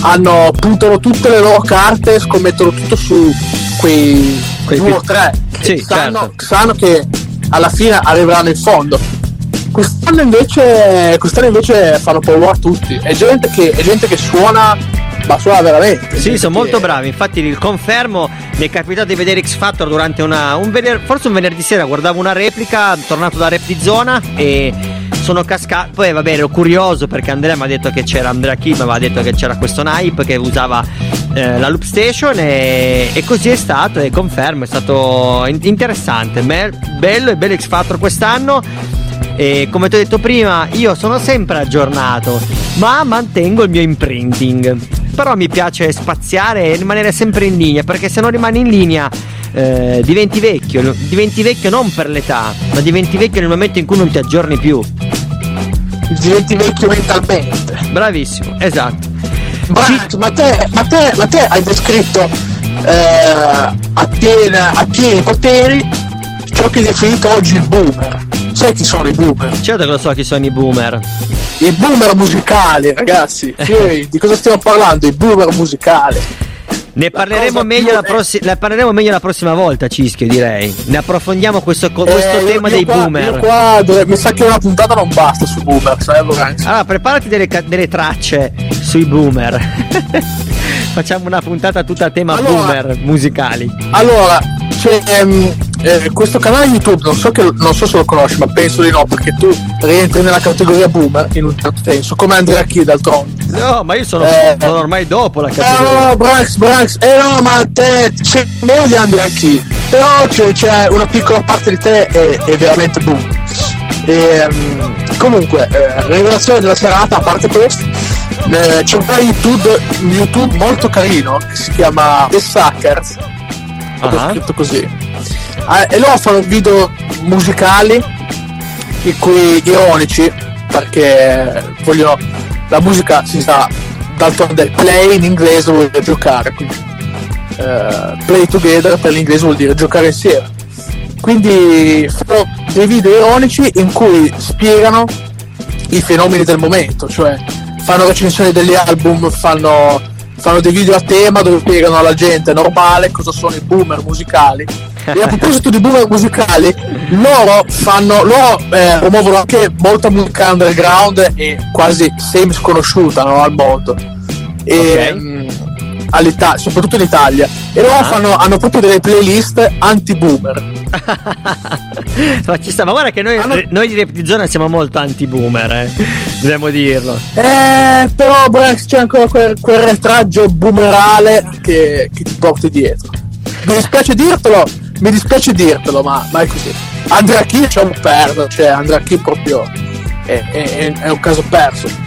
hanno puntano tutte le loro carte, scommettono tutto su quei, Quei o tre. Sì, sanno, certo. sanno che alla fine arriveranno in fondo. Quest'anno invece, quest'anno invece fanno paura a tutti. È gente che, è gente che suona, ma suona veramente. Sì, sono molto bravi, infatti il confermo, mi è capitato di vedere X Factor durante una, un vener- forse un venerdì sera, guardavo una replica, tornato da Rap di Zona e sono cascato, poi vabbè ero curioso perché Andrea mi ha detto che c'era, Andrea Kim mi aveva detto che c'era questo Nipe che usava eh, la Loop Station e, e così è stato e confermo, è stato in- interessante, me- bello e bello X Factor quest'anno. E come ti ho detto prima, io sono sempre aggiornato, ma mantengo il mio imprinting. Però mi piace spaziare e rimanere sempre in linea, perché se non rimani in linea eh, diventi vecchio. Diventi vecchio non per l'età, ma diventi vecchio nel momento in cui non ti aggiorni più. Diventi vecchio mentalmente. Bravissimo, esatto. Brax, ma te, ma te, ma te hai descritto eh, a, piena, a pieni poteri ciò che è definito oggi il boomer. Sai chi sono i boomer? Certo che lo so chi sono i boomer. I boomer musicali, ragazzi. Di cosa stiamo parlando? I boomer musicali. Ne parleremo, meglio la prossi- ne parleremo meglio la prossima volta, Cischio, direi. Ne approfondiamo questo, co- questo Eh, tema dei qua- boomer. qua mi sa che una puntata non basta su boomer, sai Lorenzo? Allora, preparati delle, ca- delle tracce sui boomer. Facciamo una puntata tutta a tema Allora- boomer musicali. Allora, c'è ehm, eh, questo canale YouTube, non so, che, non so se lo conosci, ma penso di no, perché tu rientri nella categoria boomer in un certo senso, come Andrea Key d'altronde. No, ma io sono, Eh. sono ormai dopo la Eh categoria. no, Brax, Brax, eh no, ma te c'è meno di Andrea Key, però c'è, c'è una piccola parte di te è, è veramente boomer. E, ehm, comunque, eh, rivelazione della serata, a parte questo, eh, c'è un canale YouTube, YouTube molto carino che si chiama The Suckers, proprio Ah. scritto così. Ah, e loro fanno video musicali, in cui ironici, perché vogliono la musica si sa d'altronde play in inglese vuol dire giocare, quindi eh, play together per l'inglese vuol dire giocare insieme. Quindi fanno dei video ironici in cui spiegano i fenomeni del momento, cioè fanno recensioni degli album, fanno, fanno dei video a tema dove spiegano alla gente normale cosa sono i boomer musicali. E a proposito di boomer musicali, loro fanno, loro eh, promuovono anche molta musica underground e quasi semi sconosciuta no, al mondo. E, all'Ita- soprattutto in Italia. E loro Ah. fanno, hanno proprio delle playlist anti-boomer. ma ci sta, ma guarda che noi, noi di Rap di Zona siamo molto anti-boomer, eh. Dobbiamo dirlo. Eh, però Brex c'è ancora quel, quel retraggio boomerale che, che ti porti dietro. Mi dispiace dirtelo, mi dispiace dirtelo, ma, ma è così. Andrea Key c'è un perso, cioè Andrea Key proprio è, è- è un caso perso.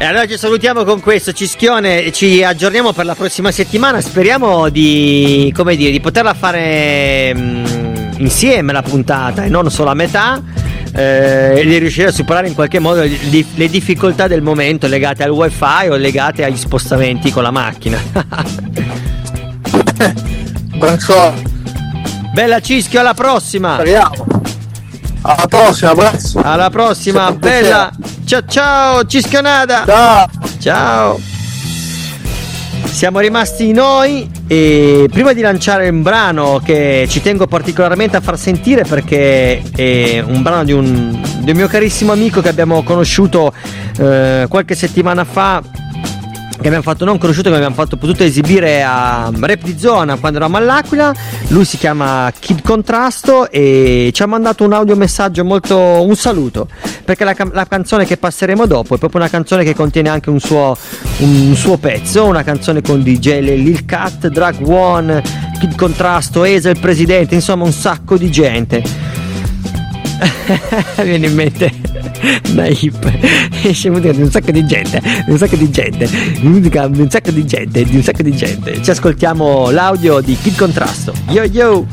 E allora ci salutiamo con questo Cischione e ci aggiorniamo per la prossima settimana. Speriamo di, come dire, di poterla fare mm, insieme la puntata e non solo a metà. eh, di riuscire a superare in qualche modo le, di- le difficoltà del momento legate al wifi o legate agli spostamenti con la macchina. Bella Cischio, alla prossima! Speriamo. Alla prossima, Brex. Alla prossima, Sempre bella! Ciao ciao, Cischionada! Ciao! Ciao! Siamo rimasti noi e prima di lanciare un brano che ci tengo particolarmente a far sentire perché è un brano di un, di un mio carissimo amico che abbiamo conosciuto eh, qualche settimana fa che abbiamo fatto non conosciuto che abbiamo fatto potuto esibire a Rap di Zona quando eravamo all'Aquila. Lui si chiama Kid Contrasto e ci ha mandato un audio messaggio molto un saluto perché la, la canzone che passeremo dopo è proprio una canzone che contiene anche un suo, un suo pezzo una canzone con DJ Lil Cat, Drag One Kid Contrasto, Esa presidente insomma un sacco di gente viene in mente Naip esce musica di un sacco di gente di un sacco di gente musica di un sacco di gente di un sacco di gente ci ascoltiamo l'audio di Kid Contrasto yo yo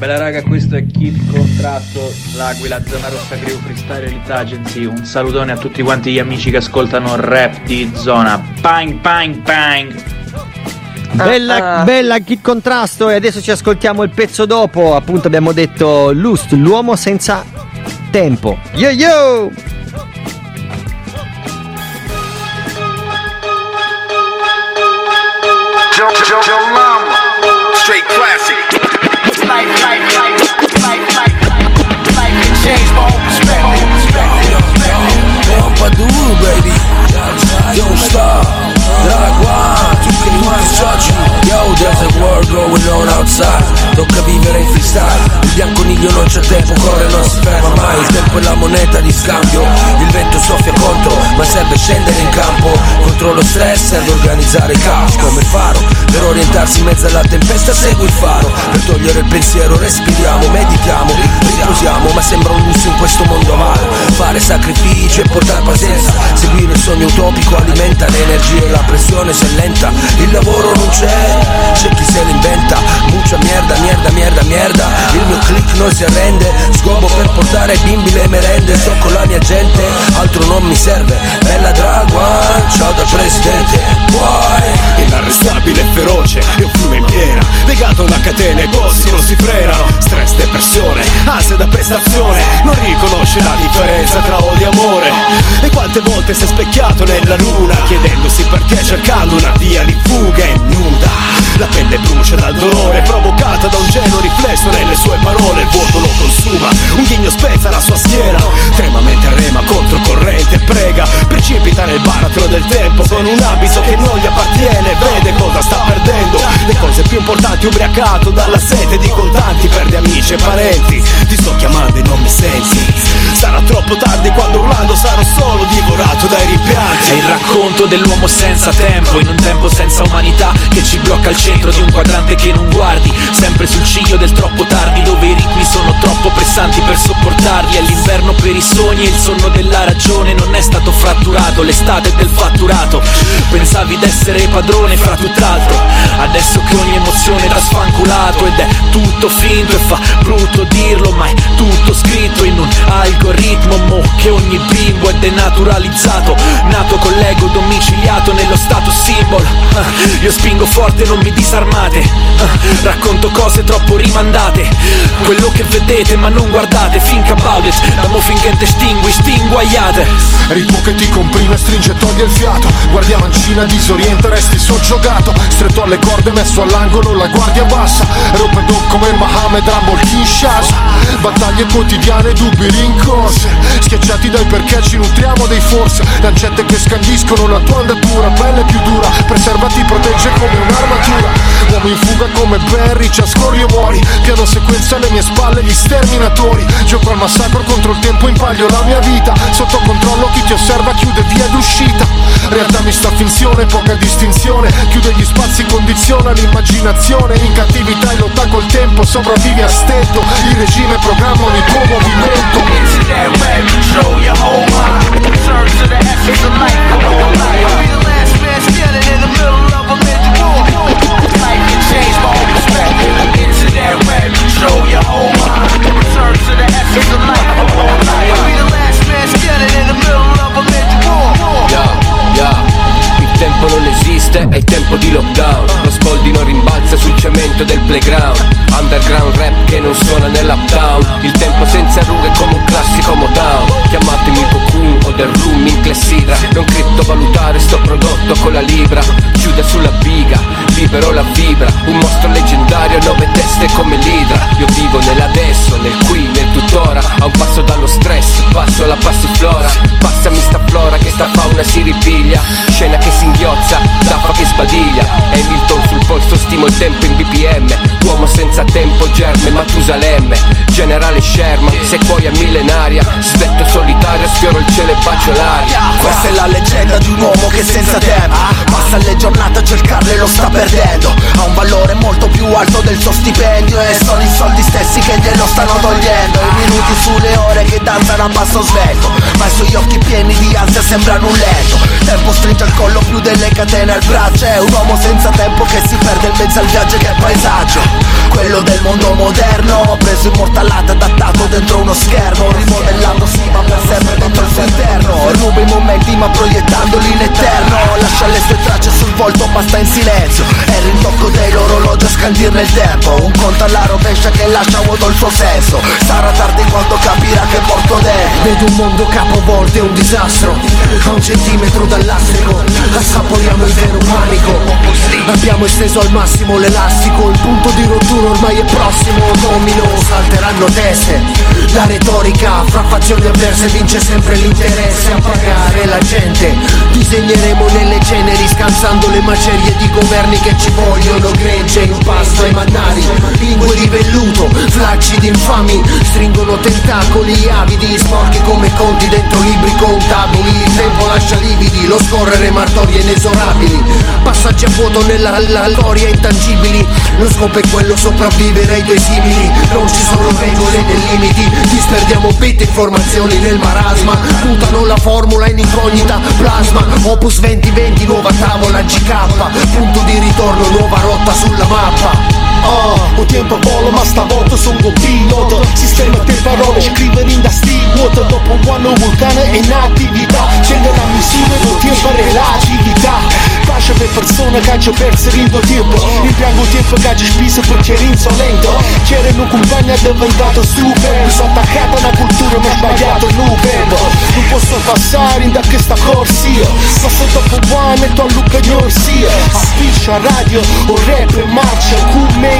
Bella raga, questo è Kid Contratto, l'Aquila, Zona Rossa Crew Freestyle Elite Agency. Un salutone a tutti quanti gli amici che ascoltano rap di zona. Bang, bang, bang! Bella, Ah. bella Kid Contrasto e adesso ci ascoltiamo il pezzo dopo. Appunto abbiamo detto Lust, l'uomo senza tempo. Yo yo! Straight classic. Pompadour, baby. Don't stop. One, tu che mai soci. Yo, there's a war going on outside. Tocca vivere in freestyle. Il bianconiglio non c'è tempo, corre, non si ferma mai. Il tempo è la moneta di scambio. Il vento soffia contro, ma serve scendere in campo. Contro lo stress serve organizzare il caos come faro. Per orientarsi in mezzo alla tempesta segui il faro. Per togliere il pensiero respiriamo, meditiamo, riposiamo. Ma sembra un lusso in questo mondo amaro. Fare sacrifici e portare pazienza. Seguire il sogno utopico alimenta l'energia e la pressione se lenta. Il lavoro non c'è, c'è chi se lo inventa. Merda, merda, merda, merda. Il mio click non si arrende. Scopo per portare ai bimbi le merende. Sto con la mia gente, altro non mi serve. Bella Dragwan, ciao dal presidente. Puoi. Inarrestabile e feroce, è un fiume in piena Legato a una catena, i bossi non si frenano Stress, depressione, ansia da prestazione Non riconosce la differenza tra odio e amore E quante volte si è specchiato nella luna Chiedendosi perché cercando una via di fuga e nuda La pelle brucia dal dolore provocata da un gelo riflesso nelle sue parole Il vuoto lo consuma, un ghigno spezza la sua schiena. Trema mentre rema contro corrente prega Precipita nel baratro del tempo con un abito che non gli appartiene Vede cosa sta perdendo. Le cose più importanti ubriacato dalla sete di contanti Perde amici e parenti Ti sto chiamando e non mi senti Sarà troppo tardi quando urlando sarò solo divorato dai rimpianti. È il racconto dell'uomo senza tempo In un tempo senza umanità Che ci blocca al centro di un quadrante che non guardi Sempre sul ciglio del troppo tardi Dove i ritmi sono troppo pressanti per sopportarli. È l'inverno per i sogni e il sonno della ragione Non è stato fratturato l'estate del fatturato. Pensavi d'essere padrone fra tutt'altro. Adesso che ogni emozione da sfanculato Ed è tutto finto e fa brutto dirlo Ma è tutto scritto in un algoritmo Mo che ogni bimbo è denaturalizzato. Nato con l'ego domiciliato nello status symbol Io spingo forte non mi disarmate. Racconto cose troppo rimandate Quello che vedete ma non guardate Think about it Damo finché te stingui, stinguaiate Ritmo che ti comprime, stringe e toglie il fiato. Guardia mancina, disorienta, resti soggiogato. Stretto alle corde, messo all'angolo, la guardia bassa. Ropedo come Mohamed Rumble Kinshasa Battaglie quotidiane, dubbi, rincorse Schiacciati dai perché ci nutriamo dei forse Lancette che scandiscono la tua andatura Pelle più dura, preservati, protegge come un'armatura Uomo in fuga come Barry, ci ascorri e muori Piano sequenza alle mie spalle, gli sterminatori Gioco al massacro contro il tempo, impaglio la mia vita Sotto controllo chi ti osserva chiude via d'uscita Realtà mista finzione, poca distinzione Chiude gli spazi, condiziona l'immaginazione In cattività e lotta col tempo, sopravvivi a stento Il regime programme, on est pauvre, on show your whole mind. To the essence of life. I'll the last man standing in the middle of a major. Life can change my whole perspective. Into that to the essence of life. Tempo non esiste, è tempo di lockdown. Lo spoldi non rimbalza sul cemento del playground. Underground rap che non suona nell'uptown Il tempo senza rughe come un classico Motown. Chiamatemi Cocoon o del room in clessidra. Non criptovalutare sto prodotto con la libra. Chiude sulla biga, libero la vibra Un mostro leggendario nove teste come l'idra Io vivo nell'adesso, nel qui, tuttora A un passo dallo stress, passo alla passiflora. Passami sta flora che sta fauna si ripiglia Scena che si inghiozza, tappa che sbadiglia. Hamilton sul polso stimo il tempo in BPM Uomo senza tempo, germe, Matusalemme. Generale Sherman, sequoia millenaria Svetto solitario, sfioro il cielo e bacio l'aria. Questa è la leggenda di un uomo che senza tempo Passa le giornate a cercarle e lo sta perdendo. Ha un valore molto più alto del suo stipendio E sono i soldi stessi che glielo stanno togliendo minuti sulle ore che danzano a passo svelto Ma i suoi occhi pieni di ansia sembrano un letto. Tempo stringe al collo più delle catene al braccio È un uomo senza tempo che si perde in mezzo al viaggio che è paesaggio. Quello del mondo moderno Preso immortalato, adattato dentro uno schermo Rimodellando si va per sempre dentro il suo interno. Ruba i momenti ma proiettandoli in eterno. Lascia le sue tracce sul volto basta in silenzio. È il rintocco dell'orologio a scandire il tempo. Un conto alla rovescia che lascia vuoto il suo senso. Sarà tardi quando capirà che porto dentro Vedo un mondo capovolto e un disastro A un centimetro dall'astrico. Assaporiamo il vero panico. Abbiamo esteso al massimo l'elastico Il punto di rottura ormai è prossimo. Domino, salteranno teste. La retorica fra fazioni avverse Vince sempre l'interesse a pagare la gente. Disegneremo nelle ceneri Scansando le macerie di governi che ci vogliono Gregge, impasto ai mannari. Lingue di velluto, flacci infami Stringono tentacoli avidi Sporchi come conti dentro libri contabili. Il tempo lascia lividi, lo scorrere martorie inesorabili. Passaggi a vuoto nella la, storia intangibili. Lo scopo è quello sopravvivere ai tuoi simili. Non ci sono regole né limiti. Disperdiamo bit informazioni nel marasma. Mutano la formula in incognita Plasma, opus 2020, nuova tavola GK Punto di ritorno, nuova rotta sulla mappa Ah, o tempo vola ma stavolta sono un pilota. Sistema te parole, scrivere in da vuota Dopo un anno vulcano è in attività. Scende la missione, lo tempo è relatività Pace per persone che hanno perso il tempo Rimpiango tempo che hanno speso perché era insolento C'era un compagno diventato super. Sono attaccato a una cultura ma sbagliato il verbo. Non posso passare in da questa corsia. Ma se dopo un anno metto a Luca Gnorsia A spiccia radio o rap in marcia Come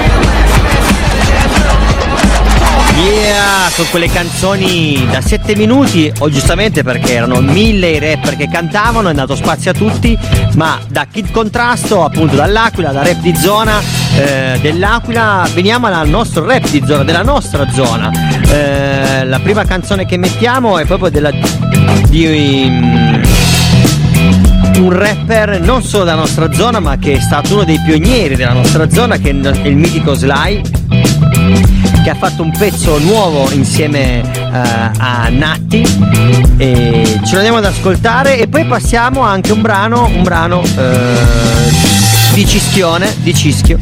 Yeah, con quelle canzoni da 7 minuti, o giustamente perché erano mille i rapper che cantavano, è andato spazio a tutti, ma da Kid Contrasto, appunto dall'Aquila, da rap di zona eh, dell'Aquila, veniamo al nostro rap di zona, della nostra zona. Eh, la prima canzone che mettiamo è proprio della di um, un rapper non solo della nostra zona, ma che è stato uno dei pionieri della nostra zona, che è il mitico Sly che ha fatto un pezzo nuovo insieme uh, a Natti e ce lo andiamo ad ascoltare e poi passiamo anche un brano, un brano uh, di Cischione, di Cischio,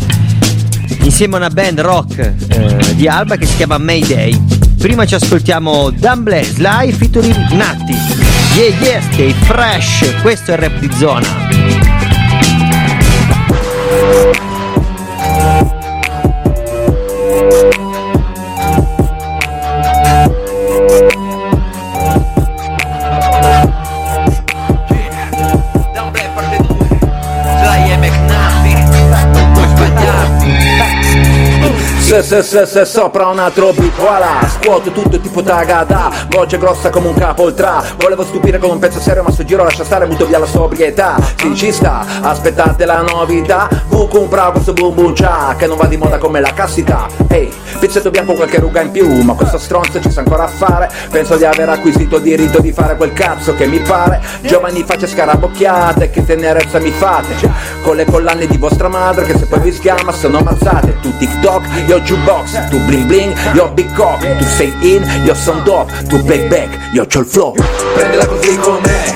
insieme a una band rock uh, di Alba che si chiama Mayday. Prima ci ascoltiamo Dumble Sly featuring Natti. Yeah yeah, stay fresh, questo è il rap di zona. Se sopra un altro beat voilà Scuoto tutto tipo tagada. Voce grossa come un capo ultra Volevo stupire con un pezzo serio ma sto giro lascia stare Butto via la sobrietà. Sì ci sta Aspettate la novità. Buco un questo boom boom cha Che non va di moda come la cassità. Ehi Pizzetto bianco qualche ruga in più Ma questo stronzo ci sa ancora fare. Penso di aver acquisito il diritto di fare quel cazzo che mi pare. Giovani facce scarabocchiate Che tenerezza mi fate? Con le collane di vostra madre Che se poi vi schiama sono ammazzate. Tu TikTok io jukebox, tu bling bling, io big cock, tu sei in, io son dope, tu back back, io c'ho il flow. Prendila così com'è,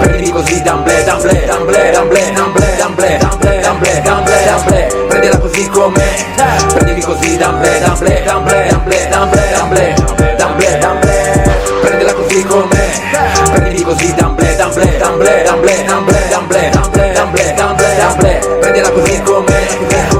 prendi così d'amble, d'amble, d'amble, d'amble, d'amble, d'amble, d'amble, d'amble, d'amble, d'amble, prendila così com'è, prendimi così d'amble, d'amble, d'amble, d'amble, d'amble, d'amble, d'amble, d'amble, prendila così com'è, prendimi così d'amble, d'amble, d'amble, d'amble, d'amble, d'amble, d'amble, d'amble, d'amble, prendila così com'è,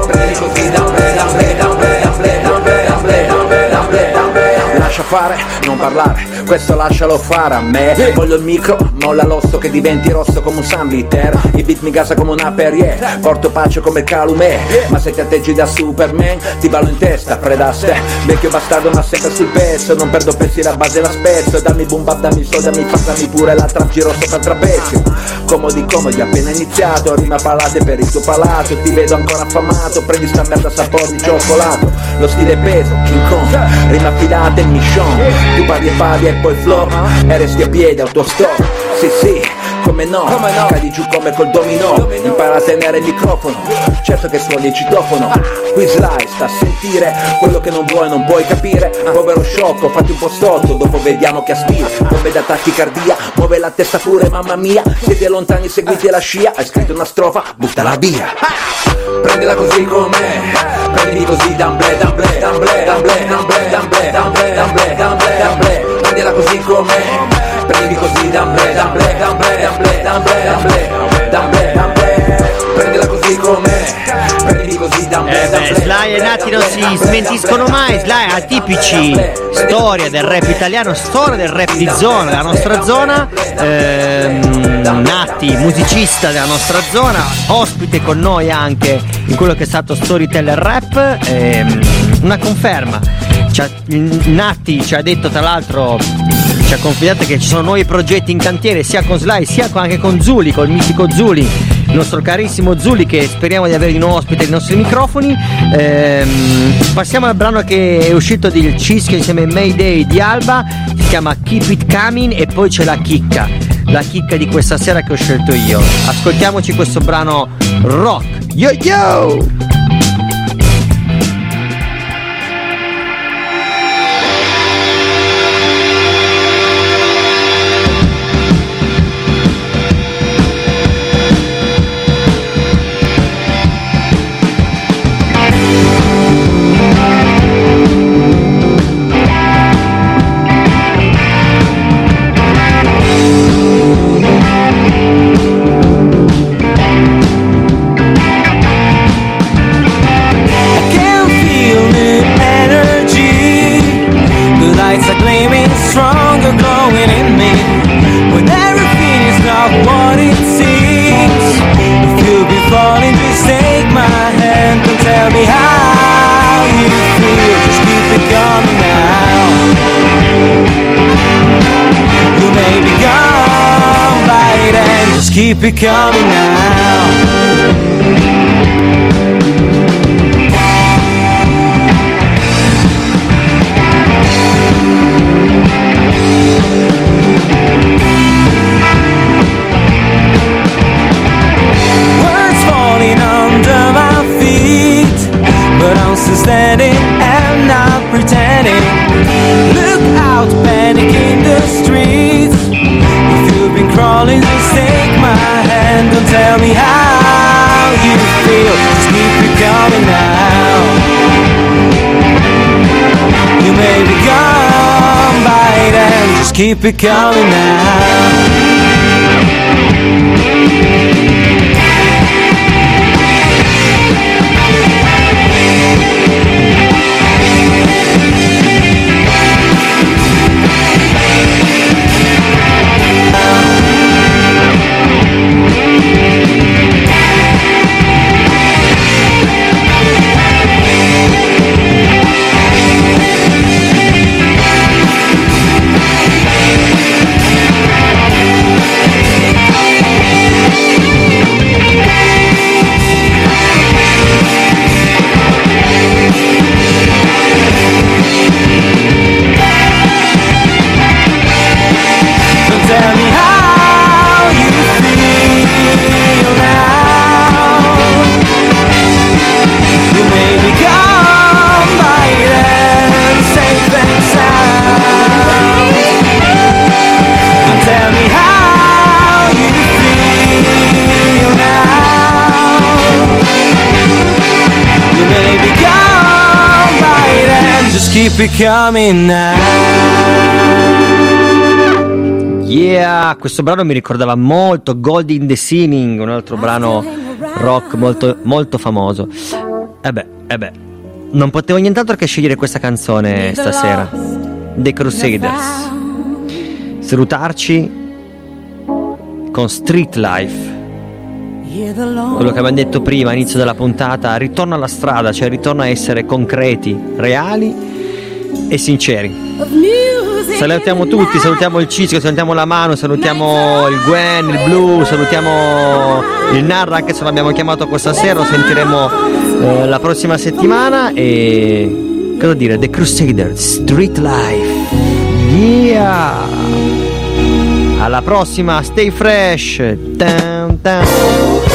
fare, non parlare, questo lascialo fare a me. Voglio il micro, molla l'osso che diventi rosso come un sandliter. I beat mi gasa come una Perrier, porto pace come il calume Ma se ti atteggi da Superman, ti ballo in testa, predaste. Vecchio bastardo ma sempre sul pezzo, non perdo pezzi la base la spezzo. Dammi boom bap, dammi fa, dammi pure l'altra giro sopra il trapezio. Comodi comodi, appena iniziato, rima palate per il tuo palato Ti vedo ancora affamato, prendi sta merda sapore di cioccolato. Lo stile peso, King Kong, rima affidate, mission Tu padre paga por pues, flop, eres de pie de autostop. Sí, sí. Come no, cadi giù come col domino, impara a tenere il microfono, certo che suoni il citofono, qui slide sta a sentire quello che non vuoi, non puoi capire, povero sciocco, fatti un po' stotto, dopo vediamo che aspira, come da tachicardia, muove la testa pure, mamma mia, siete lontani, seguite la scia, hai scritto una strofa, buttala via. Prendila così com'è, prendimi così d'amblè, d'amblè, d'amblè, d'amblè, d'amblè, d'amblè, d'amblè, d'amblè, d'amblè, prendila così com'è, Prendi così d'amblè, d'amblè, d'amblè, d'amblè, d'amblè, d'amblè, d'amblè, d'amblè Prendila così com'è Prendi così d'amblè, eh, d'amblè Sly e Nati non si smentiscono mai. Sly atipici. Storia del rap italiano Storia del rap di zona Della nostra zona. Ehm, Nati, musicista della nostra zona Ospite con noi anche In quello che è stato Storyteller Rap. Ehm, Una conferma. Nati ci ha detto tra l'altro ci ha confidato che ci sono nuovi progetti in cantiere sia con Sly sia anche con Zuli, col mitico Zuli, il nostro carissimo Zuli che speriamo di avere di nuovo ospite ai nostri microfoni. Ehm, passiamo al brano che è uscito del Cischio insieme a Mayday di Alba, si chiama Keep It Coming e poi c'è la chicca, la chicca di questa sera che ho scelto io. Ascoltiamoci questo brano rock. Yo yo! Keep it coming now. Keep it coming now. Then, just keep it coming now. Yeah, questo brano mi ricordava molto Gold in the Sinning, un altro brano rock molto, molto famoso. E beh, e beh, non potevo nient'altro che scegliere questa canzone stasera. The Crusaders. Salutarci con Street Life. Quello che abbiamo detto prima, all'inizio della puntata, ritorno alla strada, cioè ritorno a essere concreti, reali e sinceri. Salutiamo tutti, salutiamo il Cisco, salutiamo la mano, salutiamo il Gwen, il Blu, salutiamo il Narra anche se l'abbiamo chiamato questa sera, lo sentiremo eh, la prossima settimana e cosa dire? The Crusader, Street Life. Yeah! Alla prossima, stay fresh. Tan, tan.